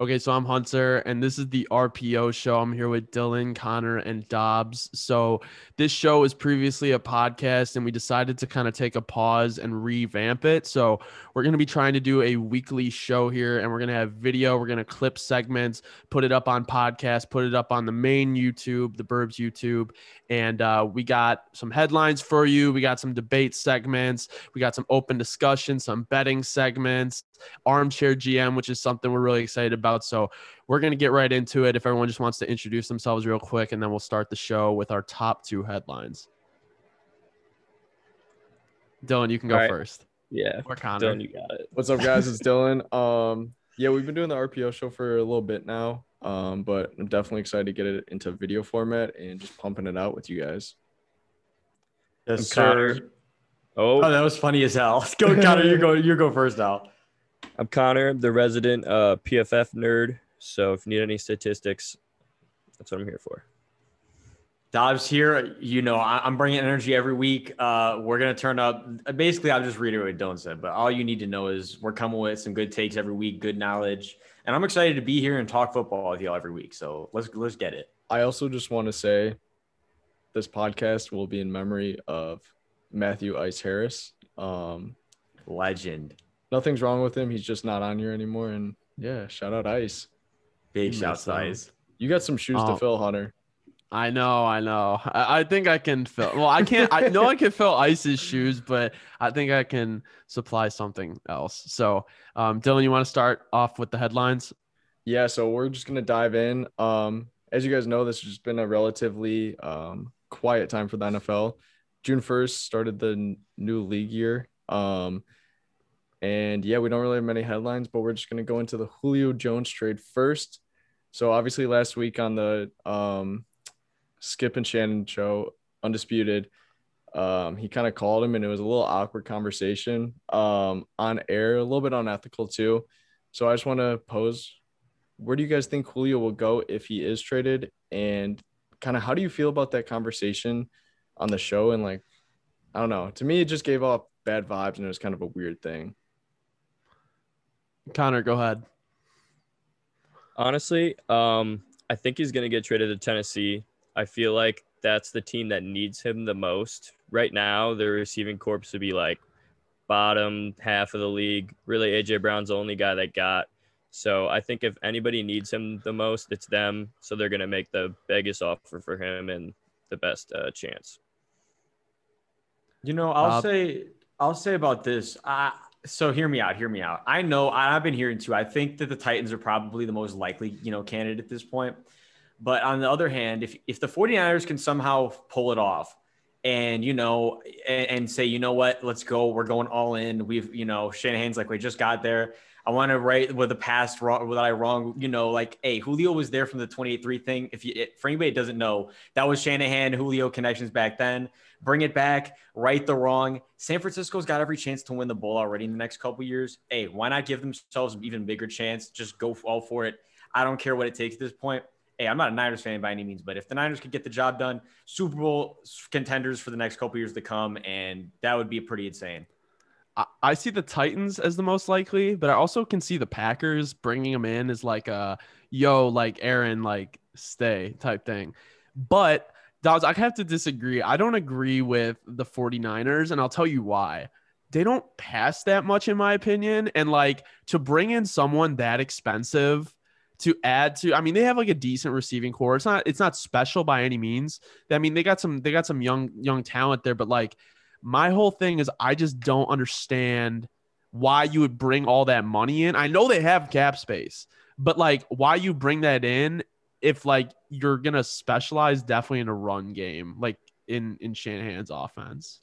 Okay, so I'm Hunter, and this is the RPO show. I'm here with Dylan, Connor, and Dobbs. So, this show was previously a podcast, and we decided to kind of take a pause and revamp it. So, we're going to be trying to do a weekly show here, and we're going to have video. We're going to clip segments, put it up on podcast, put it up on the main YouTube, the Burbs YouTube. And uh, we got some headlines for you. We got some debate segments. We got some open discussion, some betting segments, armchair GM, which is something we're really excited about about. So we're going to get right into it. If everyone just wants to introduce themselves real quick, and then we'll start the show with our top two headlines. Dylan, you can go right. first. Yeah. Or Connor. Dylan, you got it. What's up, guys? It's Dylan. Um, yeah, we've been doing the RPO show for a little bit now. Um, but I'm definitely excited to get it into video format and just pumping it out with you guys. Yes, sir. Oh. oh, that was funny as hell. Go, Connor. You go. You go first now. I'm Connor, the resident uh, PFF nerd. So if you need any statistics, that's what I'm here for. Dobbs here. You know, I'm bringing energy every week. Uh, we're going to turn up. Basically, I'll just reiterate what Dylan said, but all you need to know is we're coming with some good takes every week, good knowledge. And I'm excited to be here and talk football with y'all every week. So let's let's get it. I also just want to say this podcast will be in memory of Matthew Ice Harris. Um, Legend nothing's wrong with him. He's just not on here anymore. And yeah, shout out Ice. Big shout out Ice. You got some shoes to oh. fill, Hunter. I know, I know. I, I, think I can fill. Well, I can't. I know I can fill Ice's shoes, but I think I can supply something else. So, um, Dylan, you want to start off with the headlines? Yeah. So we're just gonna dive in. Um, as you guys know, this has just been a relatively um, quiet time for the NFL. June first started the n- new league year. Um, and yeah, we don't really have many headlines, but we're just going to go into the Julio Jones trade first. So obviously last week on the um, Skip and Shannon show, Undisputed, um, he kind of called him and it was a little awkward conversation um, on air, a little bit unethical too. So I just want to pose where do you guys think Julio will go if he is traded? And kind of how do you feel about that conversation on the show? And like, I don't know. To me, it just gave off bad vibes and it was kind of a weird thing. Connor, go ahead. Honestly, um, I think he's going to get traded to Tennessee. I feel like that's the team that needs him the most. Right now, their receiving corps would be like bottom half of the league. Really, AJ Brown's the only guy that got. So I think if anybody needs him the most, it's them. So they're going to make the biggest offer for him and the best uh, chance. You know, I'll uh, say I'll say about this. I so hear me out. Hear me out. I know I've been hearing too. I think that the Titans are probably the most likely, you know, candidate at this point. But on the other hand, if if the 49ers can somehow pull it off and you know and, and say, you know what, let's go, we're going all in. We've, you know, Shanahan's like, we just got there. I want to write with the past wrong, what I wrong, you know, like, hey, Julio was there from the 28-3 thing. If you, for anybody doesn't know, that was Shanahan, Julio connections back then bring it back, right the wrong. San Francisco's got every chance to win the bowl already in the next couple years. Hey, why not give themselves an even bigger chance? Just go all for it. I don't care what it takes at this point. Hey, I'm not a Niners fan by any means, but if the Niners could get the job done, Super Bowl contenders for the next couple years to come, and that would be pretty insane. I see the Titans as the most likely, but I also can see the Packers bringing them in as like a yo, like Aaron, like stay type thing. But Dawes, I have to disagree. I don't agree with the 49ers, and I'll tell you why. They don't pass that much, in my opinion. And like to bring in someone that expensive to add to, I mean, they have like a decent receiving core. It's not, it's not special by any means. I mean, they got some, they got some young, young talent there, but like my whole thing is I just don't understand why you would bring all that money in. I know they have cap space, but like why you bring that in if like you're gonna specialize definitely in a run game, like in in Shanahan's offense.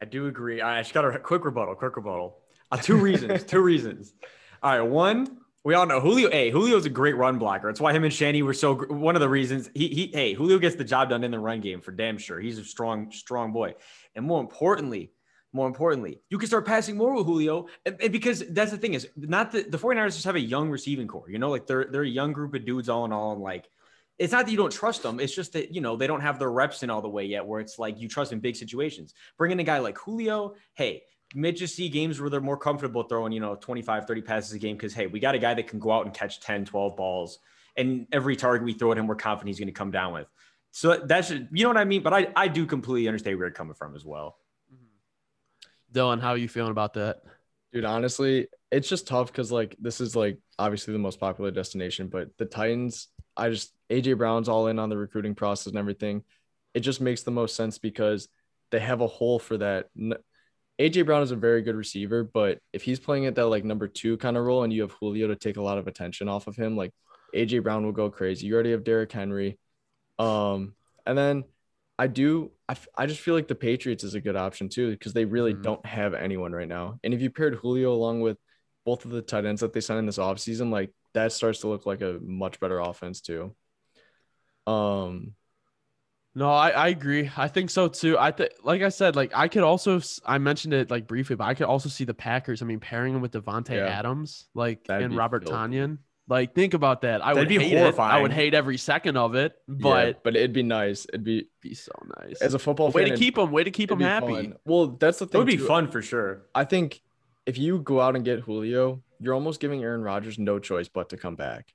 I do agree. I just got a quick rebuttal. Quick rebuttal. Uh, two reasons. two reasons. All right. One, we all know Julio. Hey, Julio's a great run blocker. It's why him and Shanny were so. One of the reasons he he. Hey, Julio gets the job done in the run game for damn sure. He's a strong strong boy. And more importantly, more importantly, you can start passing more with Julio. And, and, because that's the thing is not the, the 49ers just have a young receiving core, you know, like they're, they're a young group of dudes all in all. And like, it's not that you don't trust them. It's just that, you know, they don't have their reps in all the way yet where it's like you trust in big situations. Bring in a guy like Julio. Hey, may just see games where they're more comfortable throwing, you know, 25, 30 passes a game because, hey, we got a guy that can go out and catch 10, 12 balls. And every target we throw at him, we're confident he's going to come down with. So that's, you know what I mean? But I, I do completely understand where you're coming from as well. Mm-hmm. Dylan, how are you feeling about that? Dude, honestly, it's just tough because like this is like obviously the most popular destination, but the Titans, I just AJ Brown's all in on the recruiting process and everything. It just makes the most sense because they have a hole for that. AJ Brown is a very good receiver, but if he's playing at that like number two kind of role and you have Julio to take a lot of attention off of him, like AJ Brown will go crazy. You already have Derrick Henry. Um, and then I do, I, f- I just feel like the Patriots is a good option too, because they really Mhm. don't have anyone right now. And if you paired Julio along with both of the tight ends that they signed in this offseason, like that starts to look like a much better offense too. Um, No, I, I agree. I think so too. I think, like I said, like I could also, I mentioned it like briefly, but I could also see the Packers. I mean, pairing him with Davante Yeah. Adams, like That'd and Robert filthy. Tonyan. Like, think about that. I That'd would be hate it. I would hate every second of it, but but but it'd be nice. It'd be be so nice. as a football way fan, to keep him. Way to keep it'd him happy. fun. Well, that's the thing. It would be too. fun for sure. I think if you go out and get Julio, you're almost giving Aaron Rodgers no choice but to come back.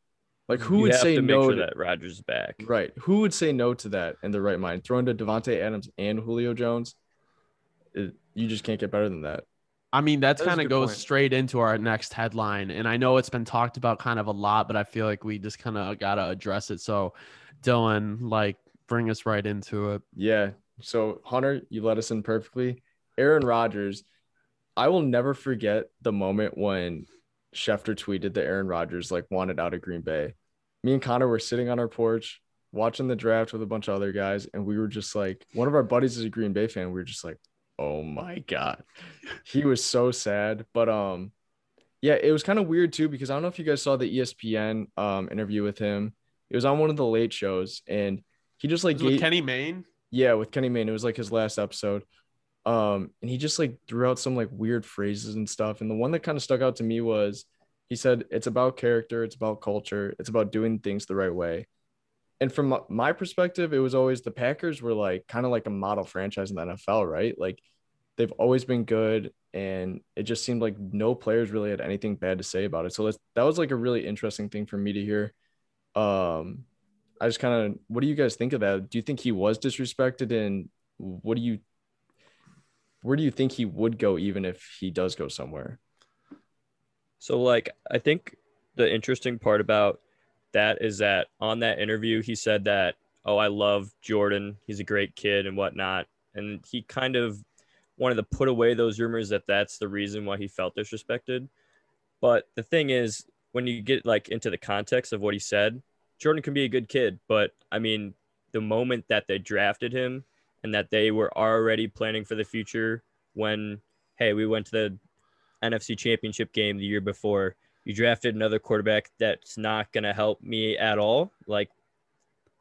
Like who you would have say to make no sure to that Rodgers back. right? Who would say no to that in the right mind? Throwing to Davante Adams and Julio Jones, it, you just can't get better than that. I mean, that's That is a kind of goes point. straight into our next headline. And I know it's been talked about kind of a lot, but I feel like we just kind of got to address it. So, Dylan, like, bring us right into it. Yeah. So Hunter, you let us in perfectly. Aaron Rodgers, I will never forget the moment when Schefter tweeted that Aaron Rodgers like wanted out of Green Bay. Me and Connor were sitting on our porch watching the draft with a bunch of other guys, and we were just like, one of our buddies is a Green Bay fan. We were just like, oh my god, he was so sad. But um, yeah, it was kind of weird too because I don't know if you guys saw the ESPN um interview with him. It was on one of the late shows, and he just like gave, Kenny Mayne. yeah, with Kenny Mayne. It was like his last episode. Um, and he just like threw out some like weird phrases and stuff. And the one that kind of stuck out to me was he said, It's about character, it's about culture, it's about doing things the right way. And from my- perspective, it was always the Packers were like kind of like a model franchise in the NFL, right? Like they've always been good. And it just seemed like no players really had anything bad to say about it. So that was like a really interesting thing for me to hear. Um, I just kind of, what do you guys think of that? Do you think he was disrespected? And what do you, where do you think he would go even if he does go somewhere? So like I think the interesting part about that is that on that interview he said that oh I love Jordan he's a great kid and whatnot and he kind of wanted to put away those rumors that that's the reason why he felt disrespected. But the thing is when you get like into the context of what he said, Jordan can be a good kid, but I mean the moment that they drafted him and that they were already planning for the future when hey we went to the NFC championship game the year before. You drafted another quarterback that's not going to help me at all. Like,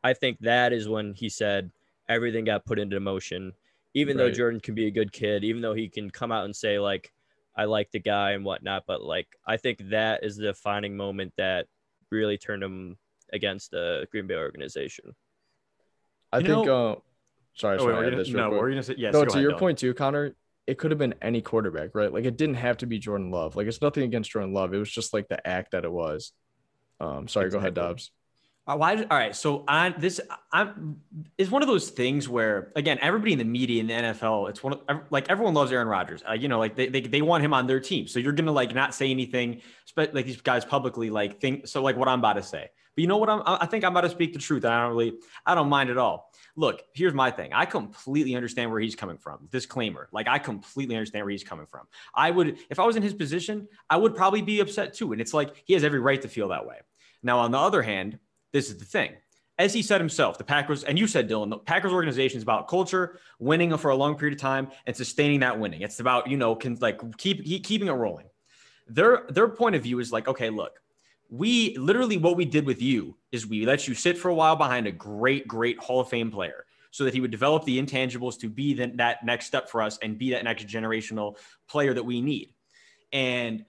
I think that is when he said everything got put into motion. Even though Jordan can be a good kid, even though he can come out and say, like, I like the guy and whatnot, but like, I think that is the defining moment that really turned him against the Green Bay organization. I You think, know- uh, sorry, Oh, wait, sorry, we're add gonna- this no, quick. we're gonna say yes. no, go to ahead, your Dylan. point too, Connor, it could have been any quarterback, right? Like it didn't have to be Jordan Love. Like it's nothing against Jordan Love. It was just like the act that it was. Um, sorry, go ahead, Dobbs. Uh, Why? All right. So on this, I'm is one of those things where again, everybody in the media in the NFL, it's one of like everyone loves Aaron Rodgers. Uh, you know, like they, they they want him on their team. So you're gonna like not say anything, spe- like these guys publicly like think. So like what I'm about to say. But you know what? I'm I I think I'm about to speak the truth. I don't really, I don't mind at all. Look, here's my thing. I completely understand where he's coming from. Disclaimer. Like I completely understand where he's coming from. I would, if I was in his position, I would probably be upset too. And it's like he has every right to feel that way. Now, on the other hand, this is the thing. As he said himself, the Packers, and you said, Dylan, the Packers organization is about culture, winning for a long period of time, and sustaining that winning. It's about, you know, can like keep, keep keeping it rolling. Their their point of view is like, okay, look, we literally what we did with you is we let you sit for a while behind a great, great Hall of Fame player so that he would develop the intangibles to be the, that next step for us and be that next generational player that we need. And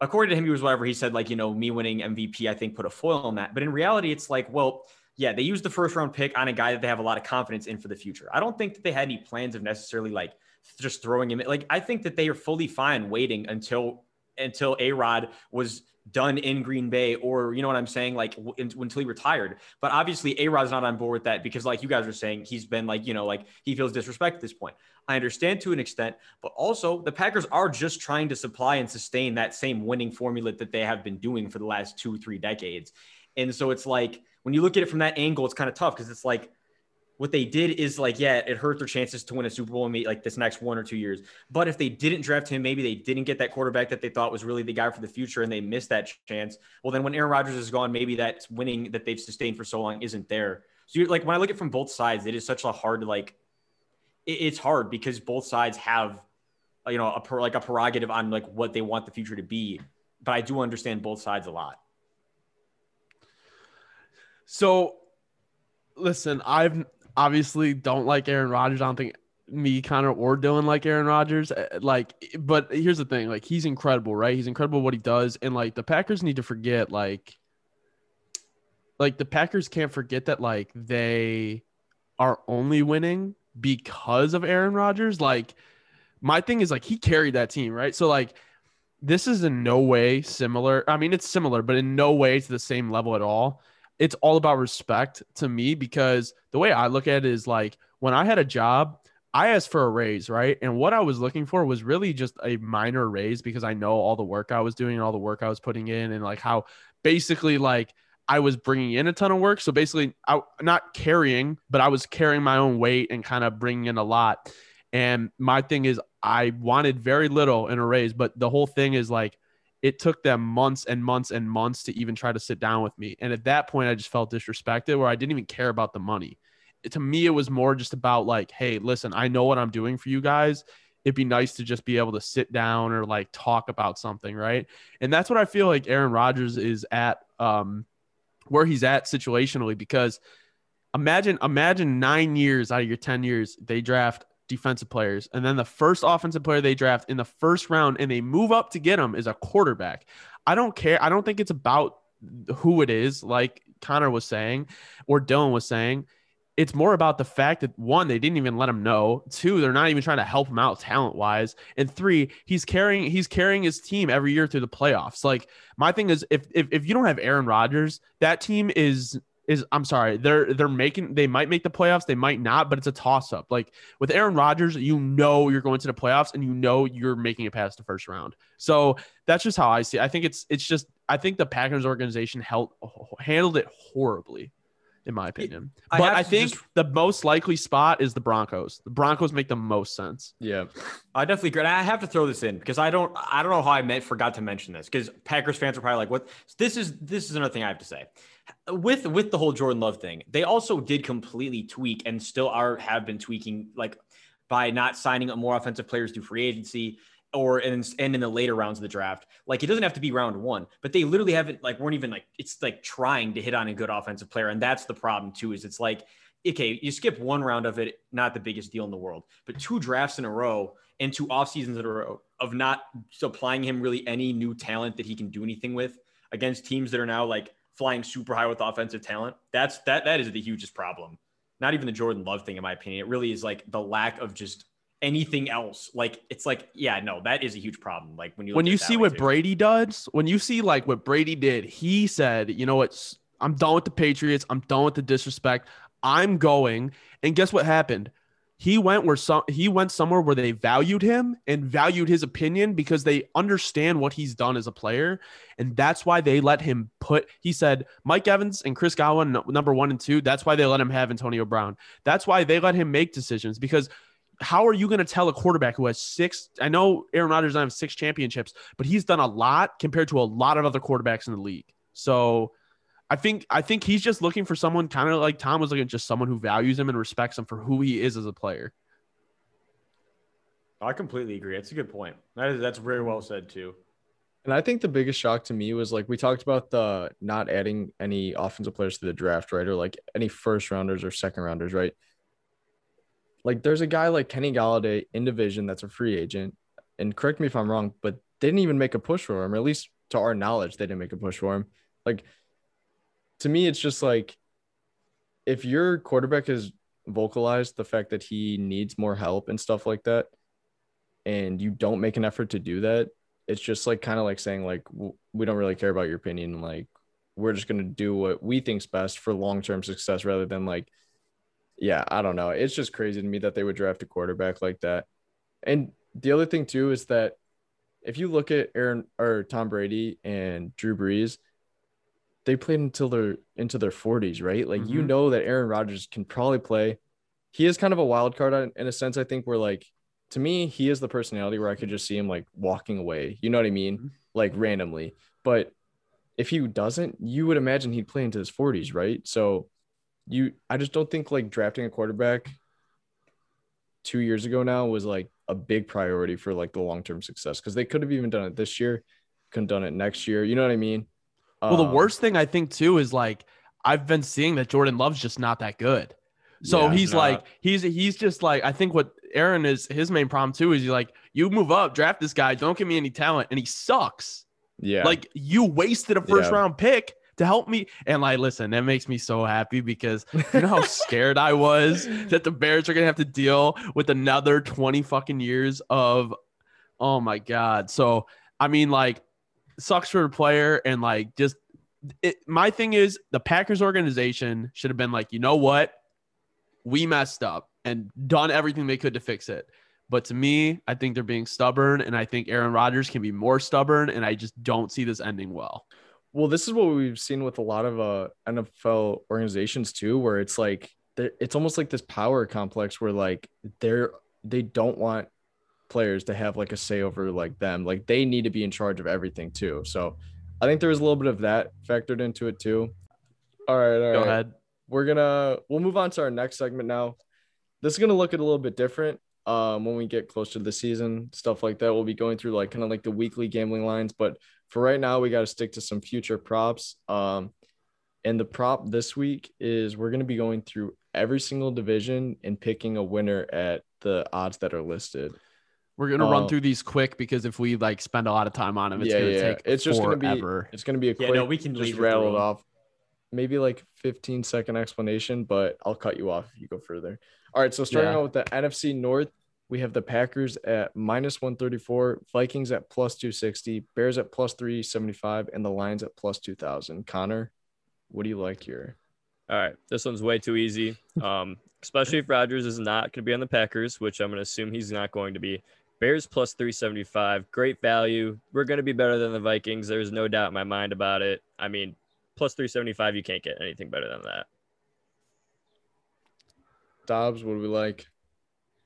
according to him, he was whatever he said, like, you know, me winning MVP, I think put a foil on that. But in reality, it's like, well, yeah, they used the first round pick on a guy that they have a lot of confidence in for the future. I don't think that they had any plans of necessarily like just throwing him. Like I think that they are fully fine waiting until until A Rod was done in Green Bay, or you know what I'm saying, like w- until he retired. But obviously, A Rod's not on board with that because, like you guys are saying, he's been like you know like he feels disrespect at this point. I understand to an extent, but also the Packers are just trying to supply and sustain that same winning formula that they have been doing for the last two, three decades. And so it's like when you look at it from that angle, it's kind of tough because it's like what they did is like, yeah, it hurt their chances to win a Super Bowl in like this next one or two years. But if they didn't draft him, maybe they didn't get that quarterback that they thought was really the guy for the future and they missed that chance. Well, then when Aaron Rodgers is gone, maybe that winning that they've sustained for so long isn't there. So you're like, when I look at it from both sides, it is such a hard like, it, it's hard because both sides have, uh, you know, a like a prerogative on like what they want the future to be. But I do understand both sides a lot. So, listen, I've obviously don't like Aaron Rodgers. I don't think me, Connor, or Dylan like Aaron Rodgers. Eh, like, but here's the thing: like, he's incredible, right? He's incredible what he does, and like the Packers need to forget, like, like the Packers can't forget that, like, they are only winning because of Aaron Rodgers. Like, my thing is like he carried that team, right? So like this is in no way similar. I mean, it's similar, but in no way to the same level at all it's all about respect to me because the way I look at it is like when I had a job, I asked for a raise, right? And what I was looking for was really just a minor raise because I know all the work I was doing and all the work I was putting in and like how basically like I was bringing in a ton of work. So basically, I not carrying, but I was carrying my own weight and kind of bringing in a lot. And my thing is, I wanted very little in a raise, but the whole thing is like it took them months and months and months to even try to sit down with me. And at that point, I just felt disrespected where I didn't even care about the money. It, to me, it was more just about like, hey, listen, I know what I'm doing for you guys. It'd be nice to just be able to sit down or like talk about something, right? And that's what I feel like Aaron Rodgers is at, um, where he's at situationally. Because imagine, imagine nine years out of your ten years, they draft defensive players. And then the first offensive player they draft in the first round and they move up to get him is a quarterback. I don't care. I don't think it's about who it is, like Connor was saying, or Dylan was saying. It's more about the fact that one, they didn't even let him know. Two, they're not even trying to help him out talent wise. And three, he's carrying he's carrying his team every year through the playoffs. Like my thing is, if if, if you don't have Aaron Rodgers, that team is is I'm sorry, they're they're making they might make the playoffs, they might not, but it's a toss up. Like with Aaron Rodgers, you know you're going to the playoffs and you know you're making it past the first round. So that's just how I see. It. I think it's it's just I think the Packers organization held handled it horribly, in my opinion. I but I think just... the most likely spot is the Broncos. The Broncos make the most sense. Yeah, I definitely agree. I have to throw this in because I don't I don't know how I meant forgot to mention this because Packers fans are probably like, what? This is this is another thing I have to say with with the whole Jordan Love thing, they also did completely tweak and still are have been tweaking like by not signing more offensive players through free agency or in, and in the later rounds of the draft. Like it doesn't have to be round one, but they literally haven't like weren't even like it's like trying to hit on a good offensive player, and that's the problem too. Is it's like okay, you skip one round of it, not the biggest deal in the world, but two drafts in a row and two off seasons in a row of not supplying him really any new talent that he can do anything with against teams that are now like flying super high with offensive talent. That's that that is the hugest problem. Not even the Jordan Love thing, in my opinion. It really is like the lack of just anything else. Like it's like, yeah, no, that is a huge problem. Like when you when you see what too. Brady does, when you see like what Brady did, he said, you know what, I'm done with the Patriots. I'm done with the disrespect. I'm going. And guess what happened? He went where some he went somewhere where they valued him and valued his opinion because they understand what he's done as a player. And that's why they let him put he said Mike Evans and Chris Godwin number 1 and 2 that's why they let him have Antonio Brown. That's why they let him make decisions because how are you going to tell a quarterback who has six I know Aaron Rodgers doesn't have six championships but he's done a lot compared to a lot of other quarterbacks in the league. So I think I think he's just looking for someone kind of like Tom was looking just someone who values him and respects him for who he is as a player. I completely agree. That's a good point. That is that's very well said too. And I think the biggest shock to me was like we talked about the not adding any offensive players to the draft, right? Or like any first rounders or second rounders, right? Like there's a guy like Kenny Golladay in division that's a free agent. And correct me if I'm wrong, but they didn't even make a push for him, or at least to our knowledge, they didn't make a push for him. Like to me, it's just like if your quarterback has vocalized the fact that he needs more help and stuff like that, and you don't make an effort to do that, it's just like kind of like saying like we don't really care about your opinion. Like we're just gonna do what we think's best for long term success rather than like, yeah, I don't know. It's just crazy to me that they would draft a quarterback like that. And the other thing too is that if you look at Aaron or Tom Brady and Drew Brees, they played until they're into their 40s, right? Like mm-hmm. you know that Aaron Rodgers can probably play. He is kind of a wild card in a sense. I think where like to me, he is the personality where I could just see him like walking away. You know what I mean? Mm-hmm. Like randomly. But if he doesn't, you would imagine he'd play into his 40s, right? So you I just don't think like drafting a quarterback two years ago now was like a big priority for like the long-term success because they could have even done it this year, couldn't done it next year. You know what I mean? Well, the um, worst thing I think too is like I've been seeing that Jordan Love's just not that good. So yeah, he's like he's he's just like I think what Aaron is his main problem too is he's like you move up, draft this guy, don't give me any talent, and he sucks. Yeah, like you wasted a first yeah. round pick to help me. And like, listen, that makes me so happy because you know how scared I was that the Bears are gonna have to deal with another 20 fucking years of oh my god. So I mean, like, sucks for the player and like just it, my thing is the Packers organization should have been like, you know what? We messed up and done everything they could to fix it. But to me, I think they're being stubborn, and I think Aaron Rodgers can be more stubborn, and I just don't see this ending well. Well, this is what we've seen with a lot of uh, NFL organizations too, where it's like it's almost like this power complex where like they're they don't want players to have like a say over like them. Like they need to be in charge of everything too. So I think there was a little bit of that factored into it too. All right, all Go right. ahead. We're gonna we'll move on to our next segment now. This is gonna look at a little bit different um when we get closer to the season, stuff like that. We'll be going through like kind of like the weekly gambling lines, but for right now, we got to stick to some future props. Um, and the prop this week is we're going to be going through every single division and picking a winner at the odds that are listed. We're gonna run um, through these quick because if we like spend a lot of time on them, it's yeah, gonna yeah. take it's just forever. gonna be it's gonna be a quick. Yeah, no, we can just rattle it off. Maybe like 15 second explanation, but I'll cut you off if you go further. All right, so starting yeah. out with the NFC North, we have the Packers at minus 134, Vikings at plus 260, Bears at plus 375, and the Lions at plus 2000. Connor, what do you like here? All right. This one's way too easy. Um, especially if Rodgers is not going to be on the Packers, which I'm going to assume he's not going to be. Bears plus 375. Great value. We're going to be better than the Vikings. There's no doubt in my mind about it. I mean, plus 375, you can't get anything better than that. Dobbs, what do we like?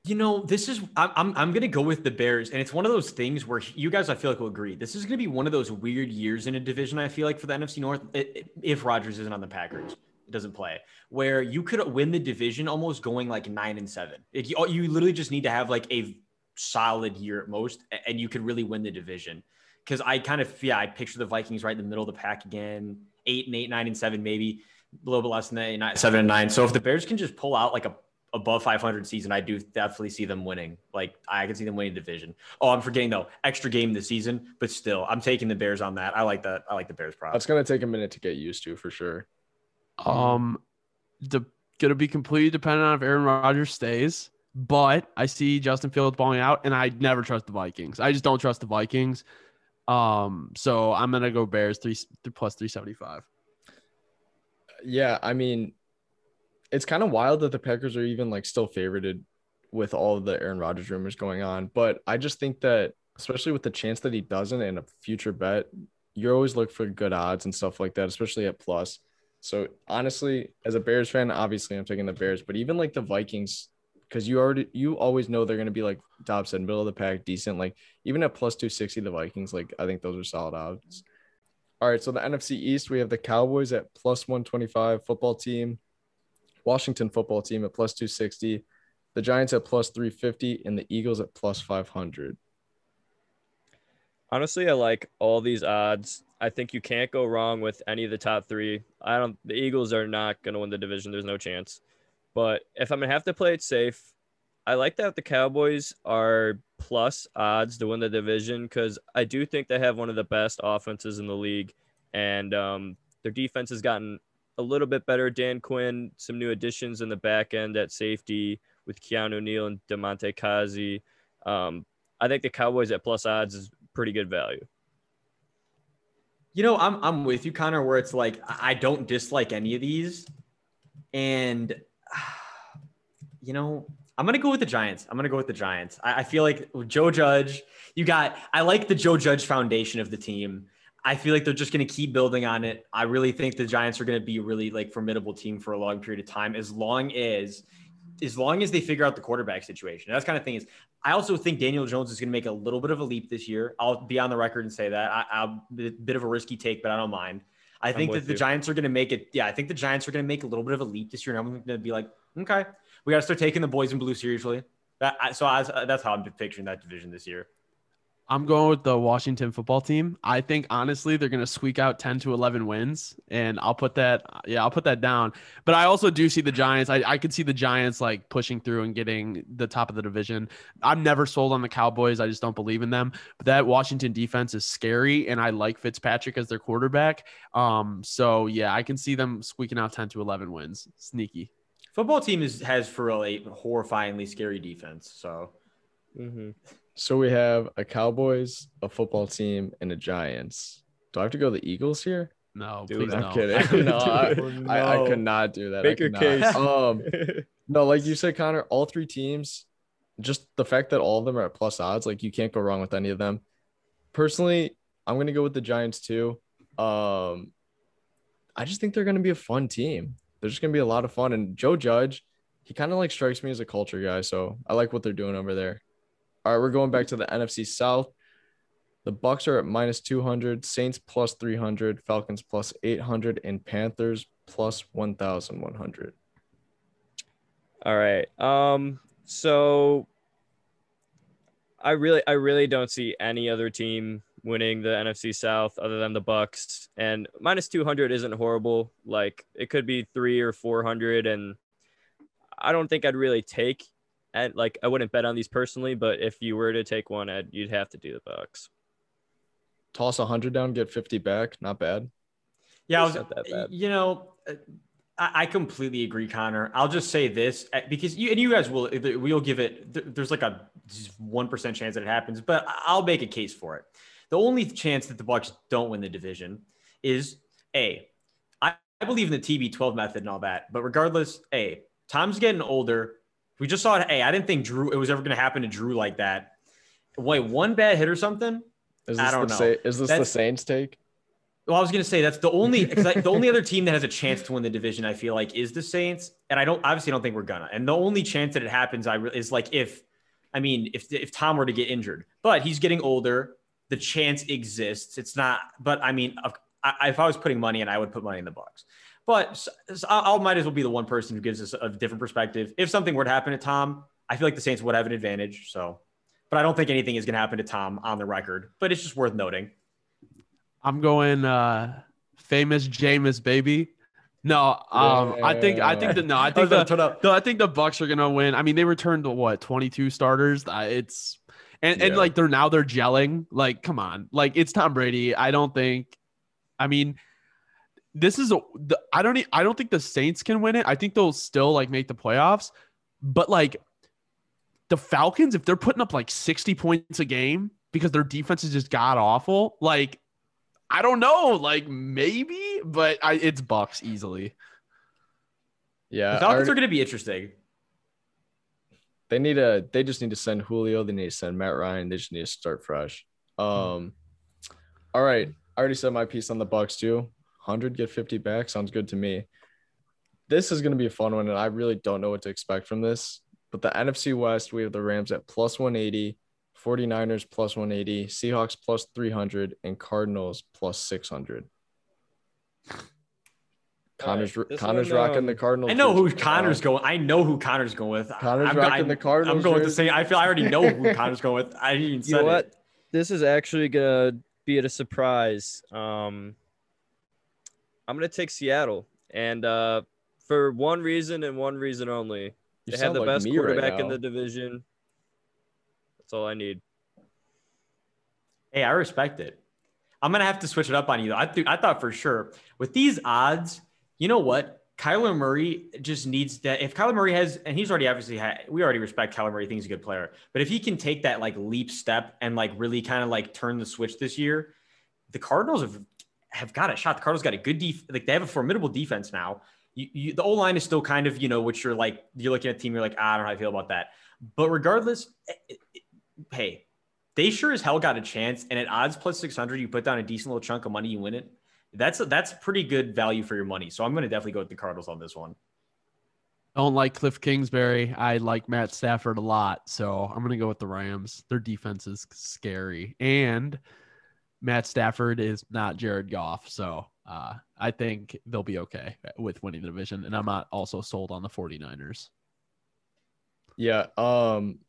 You know, this is I'm I'm, I'm going to go with the Bears, and it's one of those things where you guys I feel like will agree. This is going to be one of those weird years in a division. I feel like for the NFC North, if Rodgers isn't on the Packers, it doesn't play, where you could win the division almost going like nine and seven. Like you, you literally just need to have like a solid year at most, and you could really win the division. Because I kind of yeah, I picture the Vikings right in the middle of the pack again, eight and eight, nine and seven, maybe a little bit less than that, nine, seven and nine. So if the Bears can just pull out like a above 500 season, I do definitely see them winning. Like I can see them winning the division. Oh, I'm forgetting though, extra game this season, but still, I'm taking the Bears on that. I like that. I like the Bears prop. That's gonna take a minute to get used to for sure. Um, the gonna be completely dependent on if Aaron Rodgers stays. But I see Justin Fields balling out, and I never trust the Vikings. I just don't trust the Vikings. Um, so I'm gonna go Bears three plus three seventy five. Yeah, I mean, it's kind of wild that the Packers are even like still favorited with all of the Aaron Rodgers rumors going on. But I just think that, especially with the chance that he doesn't and a future bet, you always look for good odds and stuff like that, especially at plus. So honestly, as a Bears fan, obviously I'm taking the Bears, but even like the Vikings, because you already you always know they're gonna be like Dobbs said, middle of the pack, decent. Like even at plus two sixty, the Vikings, like I think those are solid odds. All right, so the NFC East, we have the Cowboys at plus one twenty five, football team Washington football team at plus 260, the Giants at plus 350, and the Eagles at plus 500. Honestly, I like all these odds. I think you can't go wrong with any of the top three. I don't. The Eagles are not going to win the division. There's no chance. But if I'm gonna have to play it safe, I like that the Cowboys are plus odds to win the division because I do think they have one of the best offenses in the league, and um, their defense has gotten a little bit better. Dan Quinn, some new additions in the back end at safety with Keanu Neal and Damontae Kazee. Um, I think the Cowboys at plus odds is pretty good value. You know, I'm I'm with you, Connor. Where it's like I don't dislike any of these, and you know, I'm gonna go with the Giants. I'm gonna go with the Giants. I, I feel like Joe Judge. You got. I like the Joe Judge foundation of the team. I feel like they're just to keep building on it. I really think the Giants are to be really like formidable team for a long period of time, as long as as long as they figure out the quarterback situation. That's kind of thing is. I also think Daniel Jones is to make a little bit of a leap this year. I'll be on the record and say that. I, I'll a bit of a risky take, but I don't mind. I think that the you. Giants are going to make it. Yeah, I think the Giants are going to make a little bit of a leap this year. And I'm going to be like, okay, we got to start taking the boys in blue seriously. That, so I, that's how I'm picturing that division this year. I'm going with the Washington football team. I think honestly they're going to squeak out 10 to 11 wins and I'll put that yeah, I'll put that down. But I also do see the Giants. I I could see the Giants like pushing through and getting the top of the division. I'm never sold on the Cowboys. I just don't believe in them. But that Washington defense is scary and I like Fitzpatrick as their quarterback. Um so yeah, I can see them squeaking out 10 to 11 wins. Sneaky. Football team is has for a horrifyingly scary defense. So mm-hmm. So we have a Cowboys, a football team, and a Giants. Do I have to go the Eagles here? No, Dude, please I'm no. kidding. no, I, no. I, I, could not do that. Make your case. Um, no, like you said, Connor, all three teams, just the fact that all of them are at plus odds, like you can't go wrong with any of them. Personally, I'm gonna go with the Giants too. Um, I just think they're gonna be a fun team. They're just gonna be a lot of fun. And Joe Judge, he kind of like strikes me as a culture guy, so I like what they're doing over there. All right, we're going back to the NFC South. The Bucks are at minus 200, Saints plus 300, Falcons plus 800, and Panthers plus 1,100. All right. Um. So I really, I really don't see any other team winning the NFC South other than the Bucks. And minus 200 isn't horrible. Like it could be three or 400, and I don't think I'd really take and like I wouldn't bet on these personally, but if you were to take one, Ed, you'd have to do the Bucks. Toss a hundred down, get fifty back. Not bad. Yeah, was, not that bad. You know, I, I completely agree, Connor. I'll just say this uh, because you and you guys will we'll give it. There's like a one percent chance that it happens, but I'll make a case for it. The only chance that the Bucks don't win the division is a. I believe in the TB12 method and all that, but regardless, a Tom's getting older we just saw it. Hey, I didn't think Drew it was ever going to happen to Drew like that. Wait, one bad hit or something? I don't know. Say, is this that's, the Saints take? Well, I was going to say that's the only the only other team that has a chance to win the division. I feel like is the Saints, and I don't obviously don't think we're gonna. And the only chance that it happens, I re- is like if, I mean, if if Tom were to get injured, but he's getting older, the chance exists. It's not, but I mean, if I was putting money in, I would put money in the Bucks. But I might as well be the one person who gives us a different perspective. If something were to happen to Tom, I feel like the Saints would have an advantage. So, but I don't think anything is going to happen to Tom on the record. But it's just worth noting. I'm going uh famous Jameis baby. No, um, yeah. I think I think the no, I think the, the, I think the Bucks are gonna win. I mean, they returned to what 22 starters. It's and, yeah. and like they're now they're gelling. Like, come on, like it's Tom Brady. I don't think. I mean, this is a the, I don't I don't think the Saints can win it. I think they'll still like make the playoffs, but like the Falcons, if they're putting up like 60 points a game because their defense is just god awful, like I don't know, like maybe, but I, it's Bucks easily. Yeah, the Falcons are going to be interesting. They need a. They just need to send Julio. They need to send Matt Ryan. They just need to start fresh. Um, all right. I already said my piece on the Bucks too. 100 get 50 back sounds good to me. This is going to be a fun one, and I really don't know what to expect from this. But the NFC West, we have the Rams at plus 180, 49ers plus 180, Seahawks plus 300, and Cardinals plus 600. Connor's right, Connor's one, rocking um, the Cardinals. I know who Connor's going. I know who Connor's going with. Connor's I'm, rocking I'm, the Cardinals. I'm going with the same. I feel I already know who Connor's going with. I didn't even you know what? It. This is actually gonna be a surprise. Um, I'm gonna take Seattle, and uh, for one reason and one reason only. You they have the like best quarterback right in the division. That's all I need. Hey, I respect it. I'm gonna have to switch it up on you though. I th- I thought for sure with these odds, you know what? Kyler Murray just needs that. If Kyler Murray has, and he's already obviously had, we already respect Kyler Murray. Thinks he's a good player, but if he can take that like leap step and like really kind of like turn the switch this year, the Cardinals have have got a shot. The Cardinals got a good def, like they have a formidable defense now. You, you, the O line is still kind of you know what you're like. You're looking at team. You're like ah, I don't know how I feel about that. But regardless, it, it, hey, they sure as hell got a chance. And at odds plus 600, you put down a decent little chunk of money, you win it. That's a, that's pretty good value for your money. So I'm going to definitely go with the Cardinals on this one. I don't like Cliff Kingsbury. I like Matt Stafford a lot. So I'm going to go with the Rams. Their defense is scary. And Matt Stafford is not Jared Goff. So uh, I think they'll be okay with winning the division. And I'm not also sold on the 49ers. Yeah. Um,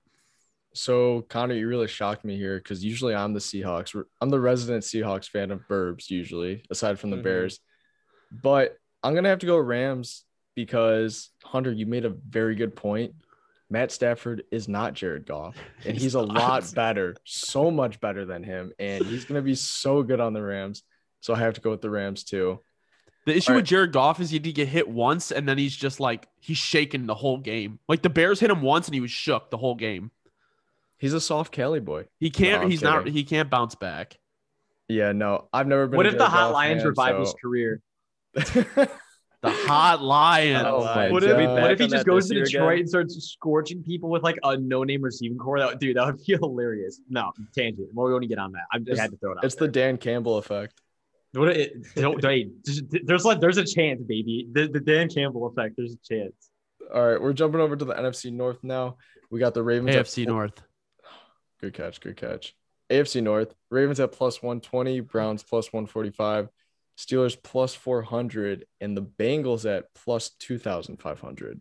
so Connor, you really shocked me here because usually I'm the Seahawks. I'm the resident Seahawks fan of Burbs usually, aside from the mm-hmm. Bears. But I'm gonna have to go Rams because Hunter, you made a very good point. Matt Stafford is not Jared Goff, and he's, he's a lot better, so much better than him, and he's gonna be so good on the Rams. So I have to go with the Rams too. The issue right. with Jared Goff is he did get hit once, and then he's just like he's shaking the whole game. Like the Bears hit him once, and he was shook the whole game. He's a soft Cali boy. He can't. No, he's kidding. not. He can't bounce back. Yeah, no, I've never been. What if the Hot Lions revive so... his career? the Hot Lions. Oh what, if, what if he just goes to Detroit again? and starts scorching people with like a no-name receiving core? That dude, that would be hilarious. No tangent. Well, we won't get on that. I just had to throw it out. It's there. the Dan Campbell effect. What it, there's like there's a chance, baby. The, the Dan Campbell effect. There's a chance. All right, we're jumping over to the NFC North now. We got the Ravens. AFC North. Good catch. Good catch. AFC North, Ravens at plus 120, Browns plus 145, Steelers plus 400, and the Bengals at plus 2,500.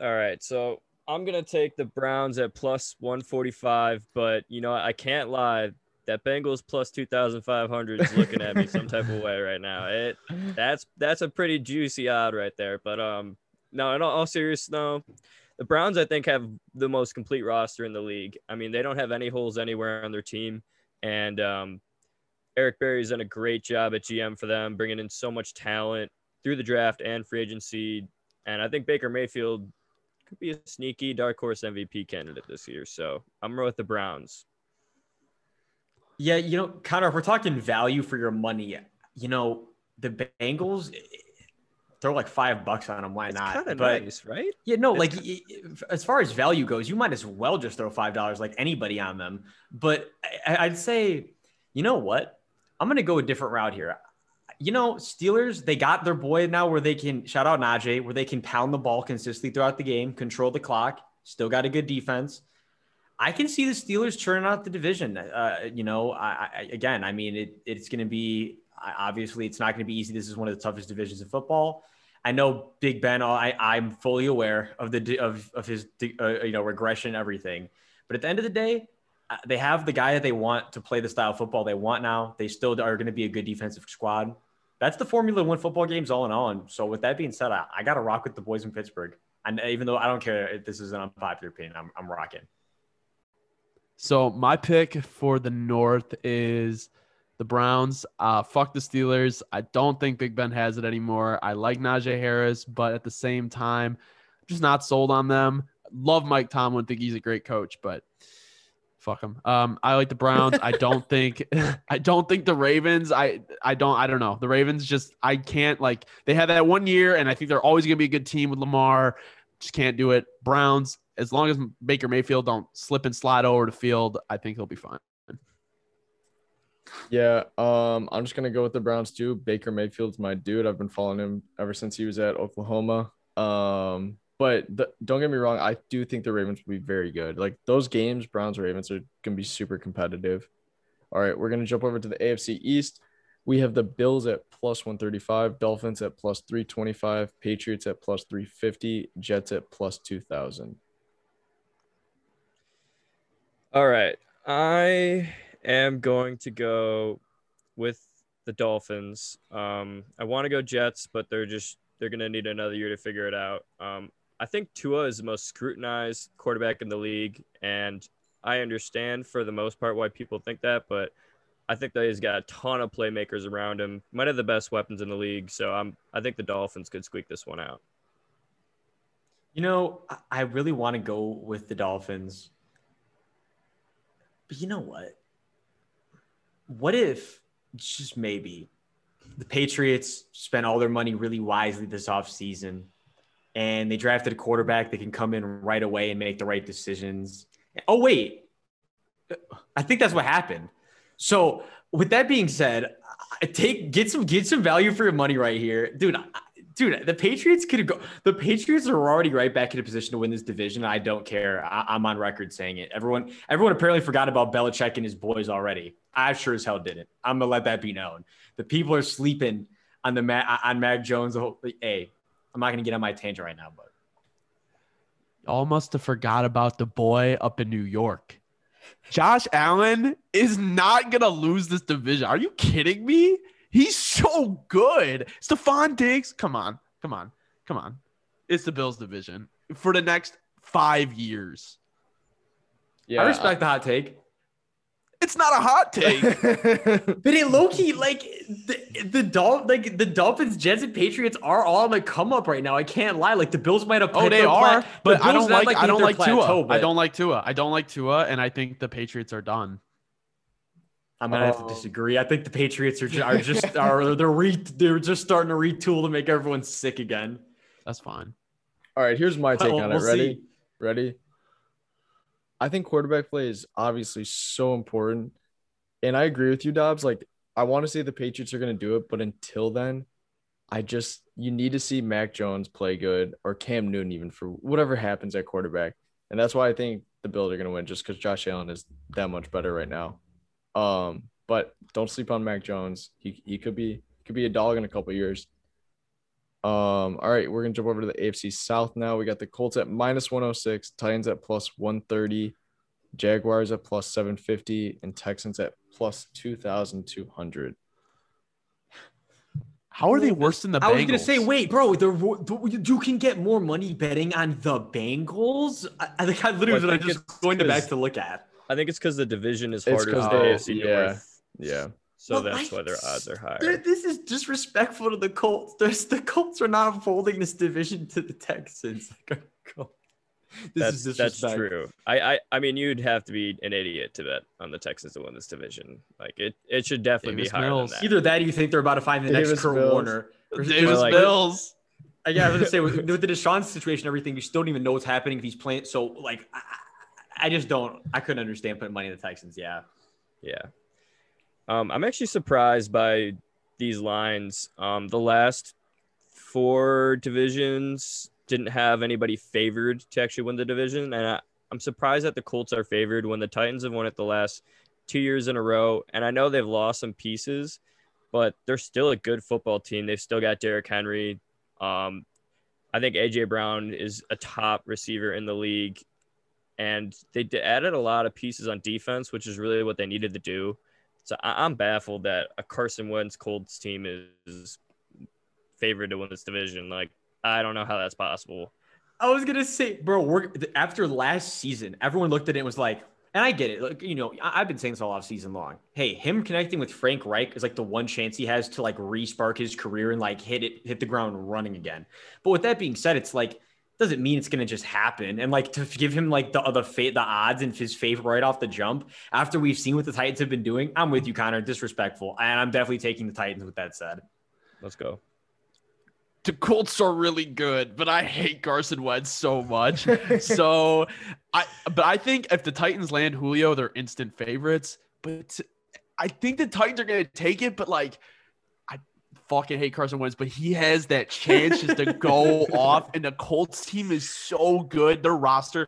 All right. So I'm going to take the Browns at plus 145, but you know, I can't lie. That Bengals plus 2,500 is looking at me some type of way right now. It that's that's a pretty juicy odd right there. But um, no, in all, all serious, no, the Browns, I think, have the most complete roster in the league. I mean, they don't have any holes anywhere on their team. And um, Eric Berry's done a great job at GM for them, bringing in so much talent through the draft and free agency. And I think Baker Mayfield could be a sneaky dark horse MVP candidate this year. So I'm with the Browns. Yeah, you know, Connor, if we're talking value for your money, you know, the Bengals, throw like five bucks on them. Why it's not? Kind of nice, right? Yeah, no, it's like kind of... as far as value goes, you might as well just throw five dollars like anybody on them. But I, would say, you know what? I'm gonna go a different route here. You know, Steelers, they got their boy now where they can shout out Najee, where they can pound the ball consistently throughout the game, control the clock, still got a good defense. I can see the Steelers churning out the division. Uh, you know, I, I, again, I mean, it, it's going to be obviously it's not going to be easy. This is one of the toughest divisions in football. I know Big Ben. I I'm fully aware of the of of his uh, you know regression, everything. But at the end of the day, they have the guy that they want to play the style of football they want now. They still are going to be a good defensive squad. That's the formula to win football games all in all. And so with that being said, I, I got to rock with the boys in Pittsburgh. And even though I don't care if this is an unpopular opinion, I'm, I'm rocking. So my pick for the North is the Browns. Uh, fuck the Steelers. I don't think Big Ben has it anymore. I like Najee Harris, but at the same time, I'm just not sold on them. Love Mike Tomlin. Think he's a great coach, but fuck them. Um, I like the Browns. I don't think I don't think the Ravens. I I don't I don't know. The Ravens just I can't like they had that one year, and I think they're always gonna be a good team with Lamar. Just can't do it. Browns. As long as Baker Mayfield don't slip and slide over the field, I think he'll be fine. Yeah, um, I'm just gonna go with the Browns too. Baker Mayfield's my dude. I've been following him ever since he was at Oklahoma. Um, but the, don't get me wrong, I do think the Ravens will be very good. Like those games, Browns Ravens are gonna be super competitive. All right, we're gonna jump over to the AFC East. We have the Bills at plus 135, Dolphins at plus 325, Patriots at plus 350, Jets at plus 2000. All right. I am going to go with the Dolphins. Um, I want to go Jets, but they're just they're gonna need another year to figure it out. Um, I think Tua is the most scrutinized quarterback in the league, and I understand for the most part why people think that, but I think that he's got a ton of playmakers around him. Might have the best weapons in the league. So I'm I think the Dolphins could squeak this one out. You know, I- really want to go with the Dolphins. But you know what? What if, just maybe, the Patriots spent all their money really wisely this offseason and they drafted a quarterback that can come in right away and make the right decisions? Oh, wait. I think that's what happened. So, with that being said, take get some get some value for your money right here, dude. Dude, the Patriots could go. The Patriots are already right back in a position to win this division. I don't care. I, I'm on record saying it. Everyone, everyone apparently forgot about Belichick and his boys already. I sure as hell didn't. I'm gonna let that be known. The people are sleeping on the on Mac Jones. The whole, hey, I'm not gonna get on my tangent right now, but Y'all must have forgot about the boy up in New York. Josh Allen is not gonna lose this division. Are you kidding me? He's so good. Stefon Diggs, come on, come on, come on. It's the Bills division for the next five years. Yeah, I respect the hot take. It's not a hot take. But it low key like the the Dol- like the Dolphins, Jets, and Patriots are all on the come up right now. I can't lie. Like the Bills might have. oh, they are, pla- but the I don't not like. I don't their like plateau, Tua. I don't like Tua. I don't like Tua, and I think the Patriots are done. I'm gonna have to Oh. disagree. I think the Patriots are just, are just are they're re, they're just starting to retool to make everyone sick again. That's fine. All right, here's my take Well, on it. we'll Ready? see. Ready? I think quarterback play is obviously so important. And I agree with you, Dobbs. Like, I want to say the Patriots are going to do it, but until then, I just, you need to see Mac Jones play good or Cam Newton, even for whatever happens at quarterback. And that's why I think the Bills are going to win, just because Josh Allen is that much better right now. Um, but don't sleep on Mac Jones. He, he could be could be a dog in a couple years. Um, all right, we're gonna jump over to the AFC South now. We got the Colts at minus 106, Titans at plus 130, Jaguars at plus 750, and Texans at plus 2,200. How are they worse than the I Bengals? was gonna say, wait, bro, the, the, you can get more money betting on the Bengals. I, I think I literally Well, I was think just going to back 'cause- to look at. I think it's because the division is It's harder 'cause than the AFC yeah. North. Yeah. So Well, that's I- why their odds are higher. This is disrespectful to the Colts. There's, the Colts are not folding this division to the Texans. Like, this that's, is that's true. I, I I mean, you'd have to be an idiot to bet on the Texans to win this division. Like it, it should definitely Davis be higher Mills. than that. Either that, or you think they're about to find the next Davis Kurt Mills. Warner. Or- Davis like- Bills. Uh, Yeah, I was gonna say with, with the Deshaun situation, everything, you still don't even know what's happening if he's playing. So, like, I, I I just don't. I couldn't understand putting money in the Texans. Yeah, Yeah. Um, I'm actually surprised by these lines. Um, the last four divisions didn't have anybody favored to actually win the division, and I, I'm surprised that the Colts are favored when the Titans have won it the last two years in a row. And I know they've lost some pieces, but they're still a good football team. They've still got Derrick Henry. Um, I think AJ Brown is a top receiver in the league, and they added a lot of pieces on defense, which is really what they needed to do. So I- I'm baffled that a Carson Wentz Colts team is favored to win this division. Like I don't know how that's possible. I was gonna say, bro. We're after last season, everyone looked at it and was like, and I get it. Like, you know, I, I've been saying this all off season long. Hey, him connecting with Frank Reich is like the one chance he has to like re-spark his career and like hit it, hit the ground running again. But with that being said, it's like doesn't mean it's gonna just happen. And like to give him like the the fate, the odds in his favor right off the jump after we've seen what the Titans have been doing. I'm with you, Connor. Disrespectful, and I'm definitely taking the Titans. With that said, Let's go. the Colts are really good, but I hate Carson Wentz so much. so I but I think if the Titans land Julio, they're instant favorites. But I think the Titans are gonna take it, but like I fucking hate Carson Wentz, but he has that chance just to go off. And the Colts team is so good. Their roster,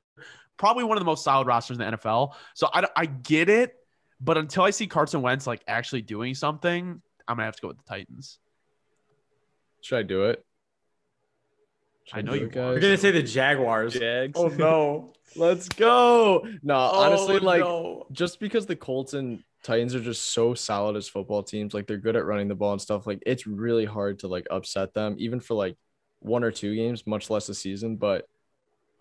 probably one of the most solid rosters in the NFL. So I, I get it, but until I see Carson Wentz like actually doing something, I'm gonna have to go with the Titans. Should I do it? Should I know you it, are. we're gonna say the Jaguars. Jags. Oh no! Let's go. No, honestly, Oh, like no. just because the Colts and Titans are just so solid as football teams, like they're good at running the ball and stuff, like it's really hard to like upset them, even for like one or two games, much less a season. But